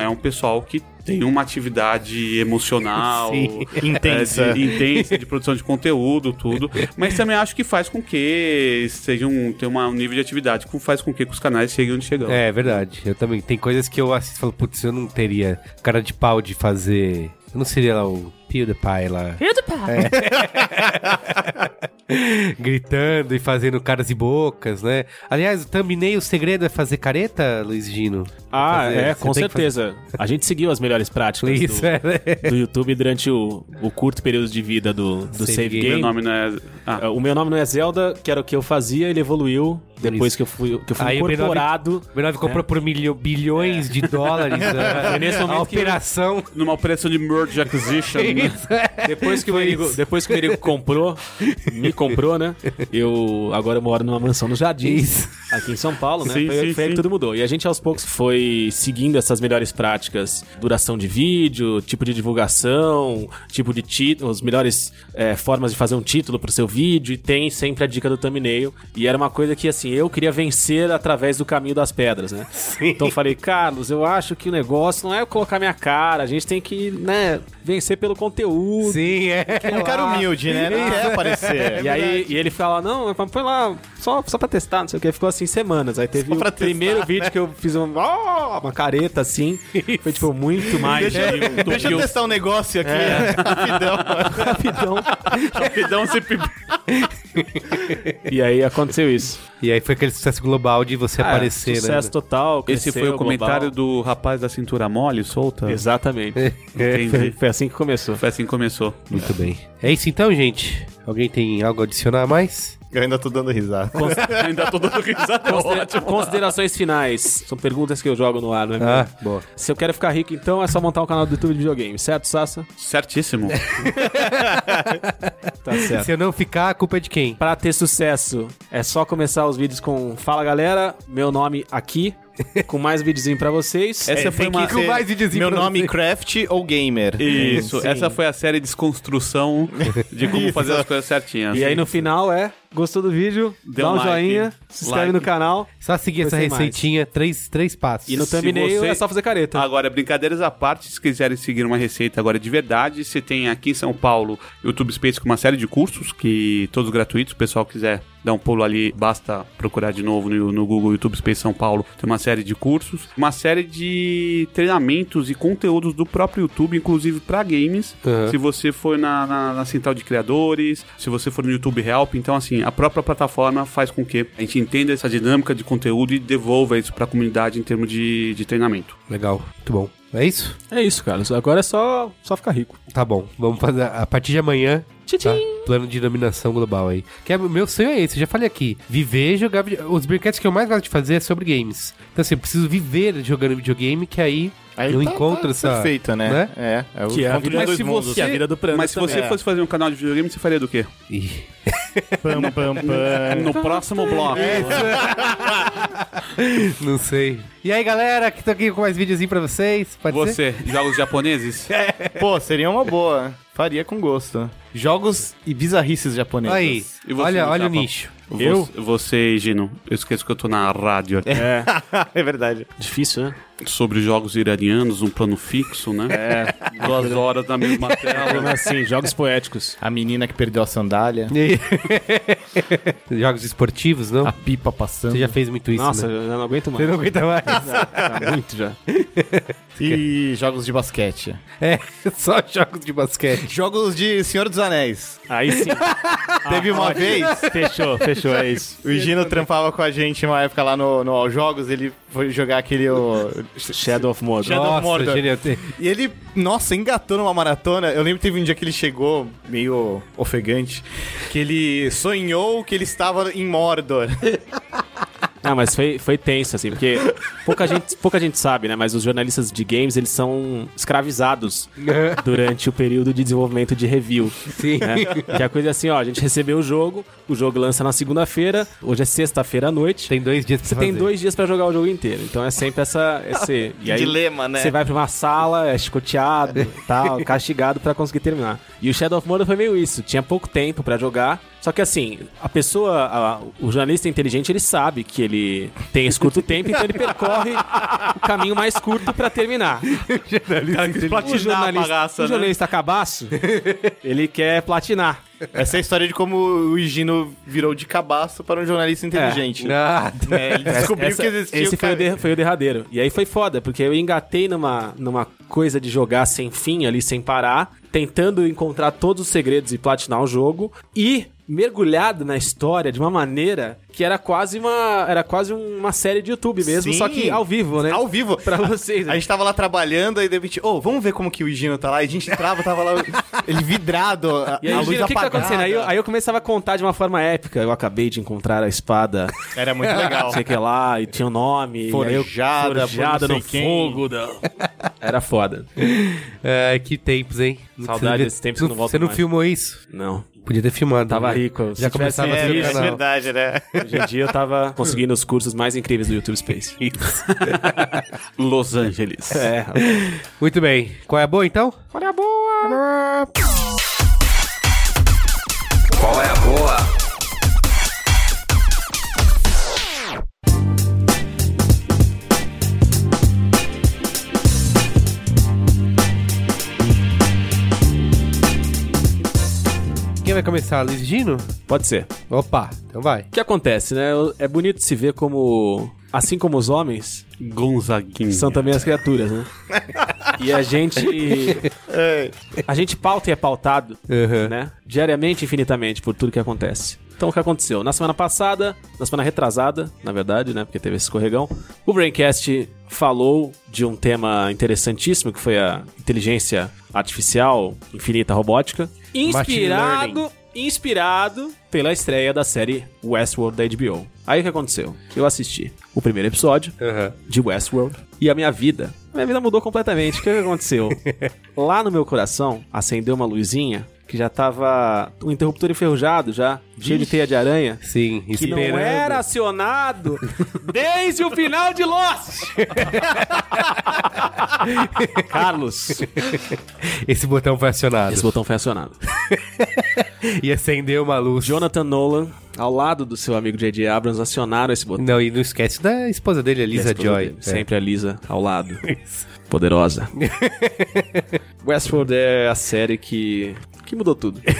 é um pessoal que tem uma atividade emocional Sim. é, Intensa. de, intensa de produção de conteúdo, tudo. Mas também acho que faz com que seja um, tem uma- um nível de atividade que faz com que os canais cheguem onde chegam. É, verdade. Eu também. Tem coisas que eu assisto e falo, putz, eu não teria cara de pau de fazer. Eu não seria lá o PewDiePie lá. É. Gritando e fazendo caras e bocas, né? Aliás, o thumbnail, o segredo é fazer careta, Luiz Gino? Ah, Fazer- é, com certeza. A gente seguiu as melhores práticas Isso, do, é, né? do YouTube durante o, o curto período de vida do, do Save Save, Game. Game. Meu nome não é. Ah, É, O meu nome não é Zelda, que era o que eu fazia, ele evoluiu depois que eu fui, que eu fui Aí o B9 incorporado. O B9 comprou por milho, bilhões de dólares Foi nesse a momento operação. numa operação de merge acquisition. né? Isso, é. Depois que, o Merigo, depois que o Merigo comprou, me comprou, né? Eu agora moro numa mansão no Jardim, aqui em São Paulo, né? Sim, foi sim, foi aí que sim. tudo mudou. E a gente aos poucos foi seguindo essas melhores práticas, duração de vídeo, tipo de divulgação, tipo de título, as melhores é, formas de fazer um título pro seu vídeo, e tem sempre a dica do thumbnail. E era uma coisa que, assim, eu queria vencer através do caminho das pedras, né? Então eu falei, Carlos, eu acho que o negócio não é colocar minha cara, a gente tem que, né, vencer pelo conteúdo. Sim, é. Um cara humilde, né? Não quer aparecer. E aí e ele fala, não, põe lá, só, só pra testar, não sei o que. Ficou assim semanas. Aí teve o testar, primeiro vídeo que eu fiz um, ó, uma careta assim. Foi tipo muito mais Deixa, de um- do deixa eu testar um negócio aqui, rapidão. rapidão. Rapidão, você E aí aconteceu isso. E aí foi aquele sucesso global de você Ah, aparecer, Sucesso né? total. Esse foi o comentário global. do rapaz da cintura mole, solta? Exatamente. Foi, Entendi. foi assim que começou. Foi assim que começou. Muito bem. É isso então, gente. Alguém tem algo a adicionar a mais? Eu ainda tô dando risada. Ainda tô dando risada. Considera- Considerações finais. São perguntas que eu jogo no ar, né? Ah, boa. Se eu quero ficar rico, então é só montar um canal do YouTube de videogame, certo, Sassa? Certíssimo. Tá certo. Se eu não ficar, a culpa é de quem? Pra ter sucesso, é só começar os vídeos com Fala galera, meu nome aqui. Com mais videozinho pra vocês. Essa É, foi uma... ser mais videozinho Meu pra nome você. Craft ou Gamer. Isso, Sim. essa foi a série de desconstrução de como Isso. fazer as coisas certinhas. E aí no final é, gostou do vídeo? Dê dá um like, joinha, se inscreve like. no canal. Só seguir essa mais. receitinha, três, três passos. E no thumbnail você- é só fazer careta. Agora, brincadeiras à parte, se quiserem seguir uma receita agora de verdade, você tem aqui em São Paulo YouTube Space com uma série de cursos, que todos gratuitos, o pessoal quiser dar um pulo ali, basta procurar de novo no, no Google YouTube Space São Paulo, tem uma série de cursos, uma série de treinamentos e conteúdos do próprio YouTube, inclusive para games, Uhum. se você for na, na- na central de criadores, se você for no YouTube Help, então assim, a própria plataforma faz com que a gente entenda essa dinâmica de conteúdo e devolva isso para a comunidade em termos de, de treinamento. Legal, muito bom. É isso? É isso, cara. Agora é só, só ficar rico. Tá bom. Vamos fazer a partir de amanhã. Tá? Plano de dominação global aí. Que é, meu sonho é esse, eu já falei aqui. Viver e jogar. Os brinquedos que eu mais gosto de fazer é sobre games. Então assim, eu preciso viver jogando videogame, que aí, Aí eu tá- encontro tá essa... Perfeita, né? né? É, é o Que é a encontro vida- de dois se mundos. você- Que é a vida do Pranos Mas se você fosse fazer um canal de videogame, você faria do quê? Pam, pam, pam. No próximo bloco. Não sei. E aí, galera, que tô aqui com mais videozinho pra vocês. Pode ser? Você, jogos japoneses? Pô, seria uma boa. Faria com gosto. Jogos e bizarrices japonesas. Aí, E você, olha, olha o nicho. Eu? Você, Gino, eu esqueço que eu tô na rádio aqui. É, é verdade. difícil, né? Sobre jogos iranianos, um plano fixo, né? É. Duas horas na mesma tela. assim, jogos poéticos. A menina que perdeu a sandália. E aí? Jogos esportivos, não? A pipa passando. Você já fez muito isso, Nossa, né? eu não aguento mais. Você não aguenta mais. Tá muito já. E jogos de basquete. É, só jogos de basquete. Jogos de Senhor dos Anéis. Aí sim. Teve uma vez. Fechou, fechou, é isso. O Gino trampava com a gente uma época lá no, no All Jogos, ele foi jogar aquele. O... Shadow of Mordor. Shadow of Nossa, Mordor. genial. E ele, nossa, engatou numa maratona. Eu lembro que teve um dia que ele chegou, meio ofegante, que ele sonhou que ele estava em Mordor. Ah, mas foi, foi tenso, assim, porque pouca gente, pouca gente sabe, né? Mas os jornalistas de games, eles são escravizados durante o período de desenvolvimento de review. Sim. né? Que é a coisa assim, ó, a gente recebeu o jogo, o jogo lança na segunda-feira, hoje é sexta-feira à noite. Tem dois dias pra Você tem fazer. dois dias pra jogar o jogo inteiro. Então é sempre essa. Esse, e aí, Dilema, né? Você vai pra uma sala, é chicoteado, tal, castigado pra conseguir terminar. E o Shadow of Mordor foi meio isso. Tinha pouco tempo pra jogar. Só que assim, a pessoa, a- o jornalista inteligente, ele sabe que ele tem esse curto tempo, então ele percorre o caminho mais curto pra terminar. O jornalista, o jornalista cabaço, ele quer platinar. Essa é a história de como o Gino virou de cabaço para um jornalista inteligente. Nada. É, ele descobriu Essa- que existia Esse o foi o, cara- der- foi o derradeiro. E aí foi foda, porque eu engatei numa, numa coisa de jogar sem fim ali, sem parar, tentando encontrar todos os segredos e platinar o jogo, e mergulhado na história de uma maneira que era quase uma era quase uma série de YouTube mesmo, Sim. só que ao vivo, né? Ao vivo. Pra vocês. né? A gente tava lá trabalhando, aí de repente, ô, vamos ver como que o Gino tá lá. E a gente entrava, tava lá, ele vidrado, a, E aí, a luz Gino, o que, que tá apagada. acontecendo? Aí eu, aí eu começava a contar de uma forma épica. Eu acabei de encontrar a espada, Era muito legal. não sei o que lá, e tinha um nome. e Forjada, forjada no quem. fogo. Não. Era foda. É, que tempos, hein? Saudade desses tempos que não voltam Você não mais. filmou isso? Não. Podia ter filmado. Tava né? rico. Se Já tivesse- começava é, a ser é canal. verdade, né? Hoje em dia eu tava conseguindo os cursos mais incríveis do YouTube Space. Los Angeles. É, Muito bem. Qual é a boa, então? Qual é a boa? Quem vai começar? Luiz Gino? pode ser. Opa, então vai. O que acontece, né? É bonito se ver como, assim como os homens, Gonzaguinha. são também as criaturas, né? E a gente. A gente pauta e é pautado, Uhum. né? Diariamente, infinitamente, por tudo que acontece. Então, o que aconteceu? Na semana passada, na semana retrasada, na verdade, né? Porque teve esse escorregão, o Braincast falou de um tema interessantíssimo, que foi a inteligência artificial infinita robótica. Inspirado, inspirado pela estreia da série Westworld da HBO. Aí o que aconteceu? Eu assisti o primeiro episódio, Uhum. de Westworld e a minha vida. A minha vida mudou completamente. O que, que aconteceu? Lá no meu coração acendeu uma luzinha que já tava o interruptor enferrujado já, cheio de teia de aranha. Sim, Que não era acionado desde o final de Lost. Carlos, Esse botão foi acionado. esse botão foi acionado. E acendeu uma luz. Jonathan Nolan, ao lado do seu amigo J.J. Abrams, acionaram esse botão. Não, e não esquece da esposa dele, a Lisa esposa Joy. dele, Sempre a Lisa ao lado. Poderosa. Westworld é a série que, que mudou tudo.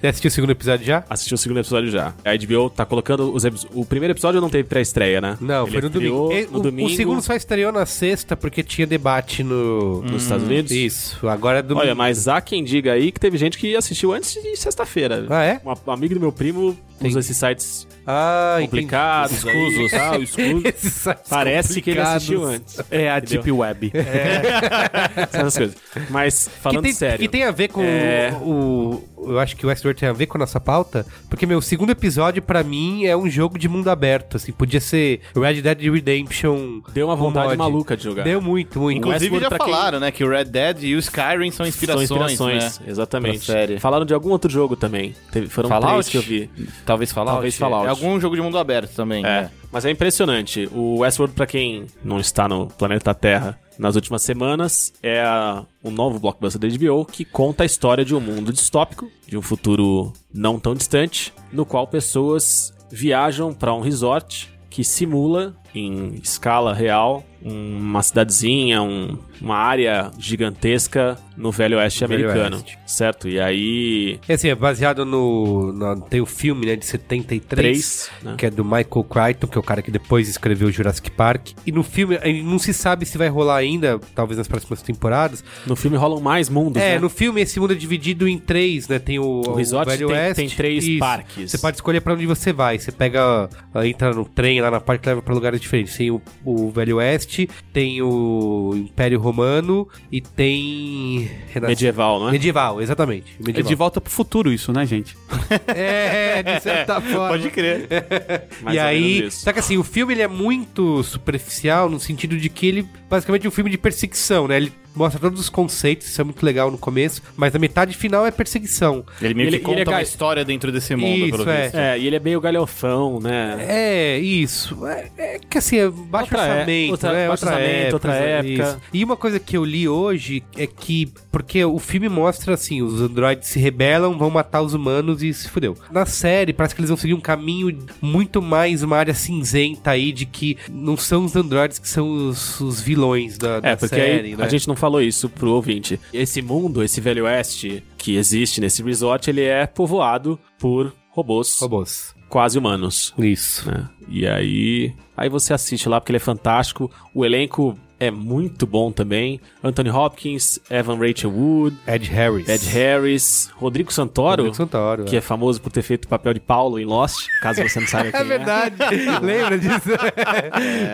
Você assistiu o segundo episódio já? Assisti o segundo episódio já. A HBO tá colocando os. O primeiro episódio não teve pré-estreia, né? Não, Ele foi no domingo. No o, domingo o segundo só estreou na sexta porque tinha debate no. nos Estados Unidos. Isso, agora é domingo. Olha, mas há quem diga aí que teve gente que assistiu antes de sexta-feira. Ah, é? Um amigo do meu primo usa esses sites Ah, complicados, escusos, tal, escusos. Parece que ele assistiu antes. É a Entendeu? Deep Web. Essas coisas. Mas, falando que tem, sério. Que tem a ver com É. o, o- Eu acho que o Westworld tem a ver com a nossa pauta, porque, meu, o segundo episódio, pra mim, é um jogo de mundo aberto, assim. Podia ser Red Dead Redemption. Deu uma vontade mod. maluca de jogar. Deu muito, muito. Inclusive Westworld, já pra quem- falaram, né, que o Red Dead e o Skyrim são inspirações, São inspirações, né? exatamente. Falaram de algum outro jogo também. Teve, foram Fallout? três que eu vi. Talvez Fallout. Talvez Fallout. É algum jogo de mundo aberto também, É, né? mas é impressionante. O Westworld, pra quem não está no planeta Terra nas últimas semanas, é a- um novo blockbuster da HBO que conta a história de um mundo distópico, de um futuro não tão distante, no qual pessoas viajam pra um resort que simula em escala real uma cidadezinha, um- uma área gigantesca no Velho Oeste Velho americano, Oeste. certo? E aí É assim, é baseado no, no- Tem o filme, né, de 73. Três, né? Que é do Michael Crichton, que é o cara que depois escreveu Jurassic Park. E no filme, não se sabe se vai rolar ainda, talvez nas próximas temporadas. no filme rolam mais mundos, É, né? no filme esse mundo é dividido em três, né? Tem o, O resort Velho tem- Oeste. tem três Isso. parques. Você pode escolher pra onde você vai. Você pega, ah, entra no trem lá na parte leva pra lugares diferentes. Tem o, o Velho Oeste, tem o Império Romano e tem. Renasc- Medieval, não é? Medieval, exatamente. É Medieval. de volta pro futuro isso, né, gente? É, de certa forma. Pode crer. E aí, só que assim, o filme ele é muito superficial no sentido de que ele basicamente é um filme de perseguição, né? Ele mostra todos os conceitos, isso é muito legal no começo, mas a metade final é perseguição. Ele meio Ele- que conta ele é uma história dentro desse mundo, Isso, pelo é. visto. É, e ele é meio galhofão, né? É, isso. É, é que assim, é baixo Outra é- orçamento, outra- né? baixo orçamento, outra época. isso. E uma coisa que eu li hoje é que, porque o filme mostra assim, os androides se rebelam, vão matar os humanos e se fudeu. Na série, parece que eles vão seguir um caminho muito mais, uma área cinzenta aí, de que não são os androides que são os, os vilões da, da É, porque série, né? a gente não falou isso pro ouvinte. Esse mundo, esse velho oeste que existe nesse resort, ele é povoado por robôs Robôs. quase humanos. Isso. né? E aí, aí você assiste lá porque ele é fantástico. O elenco é muito bom também. Anthony Hopkins, Evan Rachel Wood, Ed Harris. Ed Harris, Rodrigo Santoro, Rodrigo Santoro, que é famoso por ter feito o papel de Paulo em Lost, caso você não saiba quem É verdade. Lembra disso?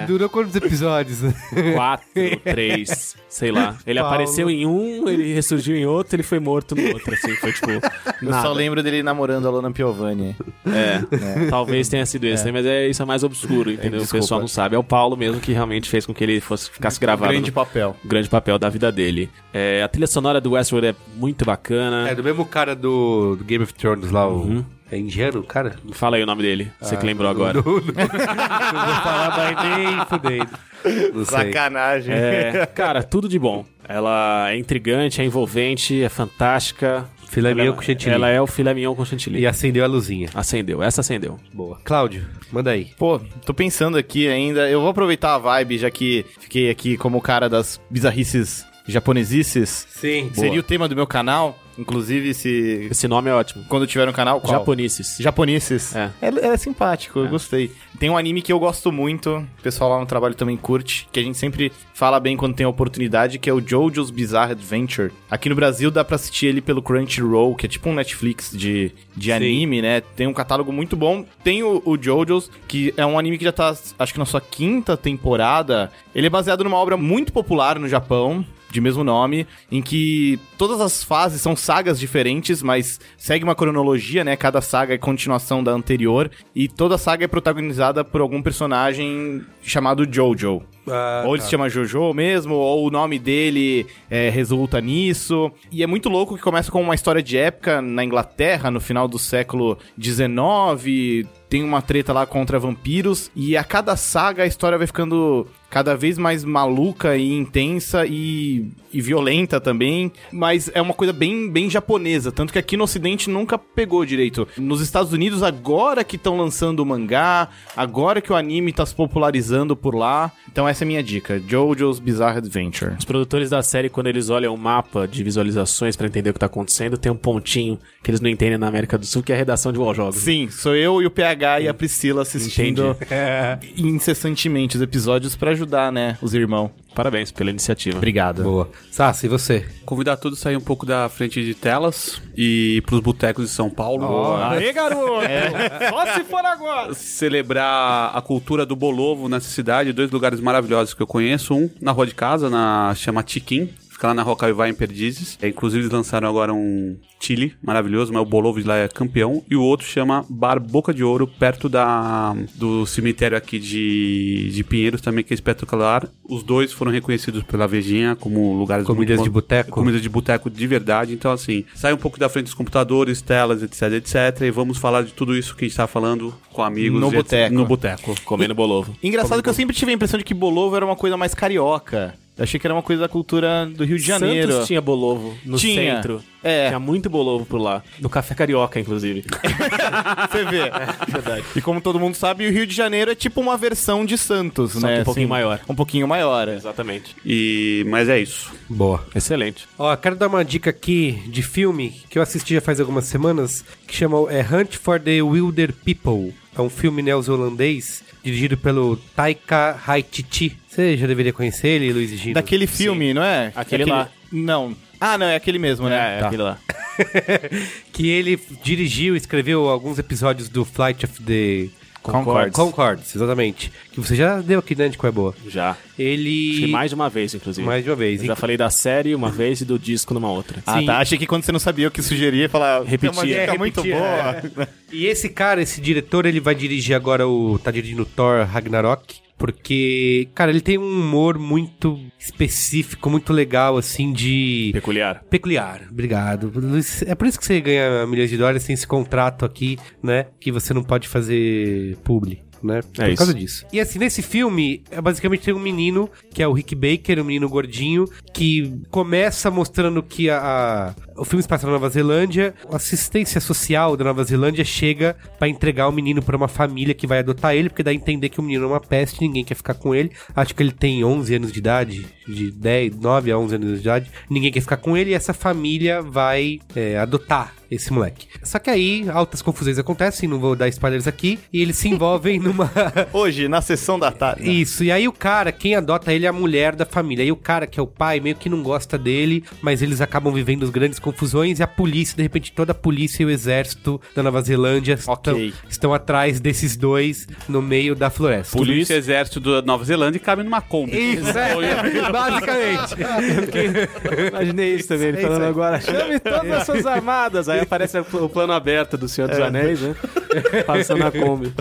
Durou quantos episódios? Quatro, três, sei lá. Ele Paulo. apareceu em um, ele ressurgiu em outro, ele foi morto no outro, assim, foi tipo. Eu nada. só lembro dele namorando a Lona Piovani. É, talvez tenha sido esse, né? mas é, isso é mais obscuro, entendeu? o pessoal não sabe. É o Paulo mesmo que realmente fez com que ele fosse, ficasse gravado. Grande no- papel. grande papel da vida dele. É, a trilha sonora do Westworld é muito bacana. É do mesmo cara do, do Game of Thrones lá, o. Uhum. É indiano, cara? Fala aí o nome dele, você que lembrou agora. Não, não, não vou falar mais nem fudendo. Não sei. Sacanagem. É, cara, tudo de bom. Ela é intrigante, é envolvente, é fantástica. Filé Ela- mignon com chantilly. Ela é o filé mignon com chantilly. E acendeu a luzinha. Acendeu, essa acendeu. Boa. Cláudio, manda aí. Pô, tô pensando aqui ainda. Eu vou aproveitar a vibe, já que fiquei aqui como o cara das bizarrices japonesices. Sim. Seria o tema do meu canal. Inclusive, se. Esse nome é ótimo. Quando tiver um canal. Qual? Japonices. Japonices. É. É, é simpático, eu gostei. Tem um anime que eu gosto muito, o pessoal lá no trabalho também curte, que a gente sempre fala bem quando tem a oportunidade, que é o JoJo's Bizarre Adventure. Aqui no Brasil dá pra assistir ele pelo Crunchyroll, que é tipo um Netflix de, de anime, né? Tem um catálogo muito bom. Tem o, o JoJo's, que é um anime que já tá, acho que na sua quinta temporada. Ele é baseado numa obra muito popular no Japão, de mesmo nome, em que todas as fases são sagas diferentes, mas segue uma cronologia, né? Cada saga é continuação da anterior, e toda saga é protagonizada por algum personagem chamado Jojo. Ah, ou ele tá. se chama Jojo mesmo, ou o nome dele é, resulta nisso. E é muito louco que começa com uma história de época na Inglaterra, no final do século XIX. Tem uma treta lá contra vampiros. E a cada saga a história vai ficando cada vez mais maluca e intensa e, e violenta também. Mas é uma coisa bem, bem japonesa. Tanto que aqui no Ocidente nunca pegou direito. Nos Estados Unidos, agora que estão lançando o mangá, agora que o anime tá se popularizando por lá. Então essa é a minha dica: JoJo's Bizarre Adventure. Os produtores da série, quando eles olham o mapa de visualizações pra entender o que tá acontecendo, tem um pontinho que eles não entendem na América do Sul, que é a redação de Wall Jogos. Sim, sou eu e o PH e a Priscila assistindo incessantemente os episódios pra ajudar, né, os irmãos. Parabéns pela iniciativa. Obrigado. Boa. Sassi, e você? Convidar todos a sair um pouco da frente de telas e ir pros botecos de São Paulo. Aê, garoto! Só se for agora! celebrar a cultura do bolovo nessa cidade. Dois lugares maravilhosos que eu conheço. Um na rua de casa, na chama Tiquim. Fica lá na Rua Caivá, em Perdizes. É, inclusive, eles lançaram agora um chile maravilhoso, mas o bolovo de lá é campeão. E o outro chama Bar Boca de Ouro, perto da, do cemitério aqui de, de Pinheiros, também, que é espetacular. Os dois foram reconhecidos pela Vejinha como lugares Comidas muito de boteco? Comida de boteco de verdade. Então, assim, sai um pouco da frente dos computadores, telas, etc, etc. E vamos falar de tudo isso que a gente tá falando com amigos. No boteco. No boteco. Comendo bolovo. Engraçado que eu sempre tive a impressão de que Bolovo era uma coisa mais carioca. Eu achei que era uma coisa da cultura do Rio de Janeiro. Santos tinha bolovo no Tinha. centro. É. Tinha muito bolovo por lá. No Café Carioca, inclusive. Você vê. Verdade. E como todo mundo sabe, o Rio de Janeiro é tipo uma versão de Santos, Só né? que um pouquinho maior. Um pouquinho maior. é. Exatamente. E, mas é isso. Boa. Excelente. Ó, quero dar uma dica aqui de filme que eu assisti já faz algumas semanas, que chama é, Hunt for the Wilder People. É um filme neozelandês dirigido pelo Taika Waititi. Você já deveria conhecer ele, Luiz Gino? Daquele filme, não é? Aquele lá. Não. Ah, não, é aquele mesmo, né? É, aquele lá. que ele dirigiu e escreveu alguns episódios do Flight of the Concords. Concords, exatamente. Que você já deu aqui, né, de qual é boa. Já. Ele... Mais de uma vez, inclusive. Mais de uma vez. Eu já falei da série uma vez e do disco numa outra. Ah, Sim. tá. Achei que quando você não sabia o que sugeria, falar. Repetia. É uma dica É, muito boa. E esse cara, esse diretor, ele vai dirigir agora o. tá dirigindo o Thor Ragnarok. Porque, cara, ele tem um humor muito específico, muito legal, assim, de. Peculiar. Peculiar, obrigado. É por isso que você ganha milhões de dólares sem esse contrato aqui, né? Que você não pode fazer publi. Né? Por isso. causa disso. E assim, nesse filme, é, basicamente tem um menino, que é o Rick Baker, um menino gordinho, que começa mostrando que a, a- o filme se passa na Nova Zelândia, a assistência social da Nova Zelândia chega pra entregar o menino pra uma família que vai adotar ele, porque dá a entender que o menino é uma peste, ninguém quer ficar com ele. Acho que ele tem 11 anos de idade, de 10, 9 a 11 anos de idade, ninguém quer ficar com ele e essa família vai é, adotar esse moleque. Só que aí altas confusões acontecem, não vou dar spoilers aqui, e eles se envolvem numa Hoje, na sessão da tarde. isso, e aí o cara, quem adota ele é a mulher da família. E o cara, que é o pai, meio que não gosta dele, mas eles acabam vivendo as grandes confusões e a polícia, de repente, toda a polícia e o exército da Nova Zelândia estão, Ok. estão atrás desses dois no meio da floresta. Polícia e Exército da Nova Zelândia e cabe numa Kombi. Isso, é, basicamente. Imaginei isso também, ele falando agora. Chame todas as suas armadas. Aí aparece o plano aberto do Senhor dos Anéis, né? Passando a Kombi.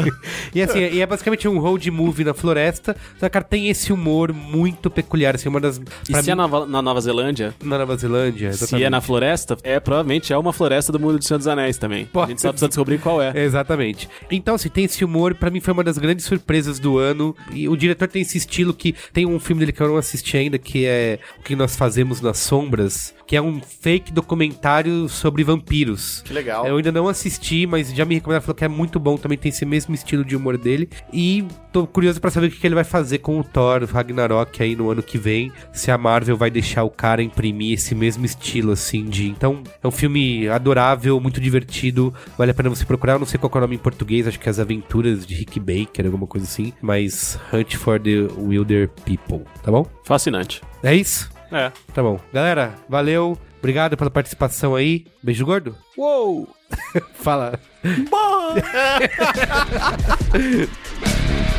E assim, e é basicamente um road movie na floresta, só que cara, tem esse humor muito peculiar, assim, uma das... E se é mim, na, Nova- na Nova Zelândia, na Nova Zelândia, se exatamente. é na floresta, é provavelmente é uma floresta do mundo do Senhor dos Anéis também. A gente só precisa descobrir qual é. Exatamente. Então, assim, tem esse humor, pra mim foi uma das grandes surpresas do ano. E o diretor tem esse estilo que tem um filme dele que eu não assisti ainda, que é O que nós fazemos nas sombras, que é um fake documentário sobre vampiros. Que legal. Eu ainda não assisti, mas já me recomendaram, falou que é muito bom, também tem esse mesmo estilo de humor dele. E tô curioso pra saber o que que ele vai fazer com o Thor Ragnarok aí no ano que vem, se a Marvel vai deixar o cara imprimir esse mesmo estilo assim de. Então, é um filme adorável, muito divertido, vale a pena você procurar. Eu não sei qual é o nome em português, acho que é As Aventuras de Rick Baker, alguma coisa assim, mas Hunt for the Wilder People, tá bom? Fascinante. É isso? É. Tá bom. Galera, valeu. Obrigado pela participação aí. Beijo gordo. Uou! Fala.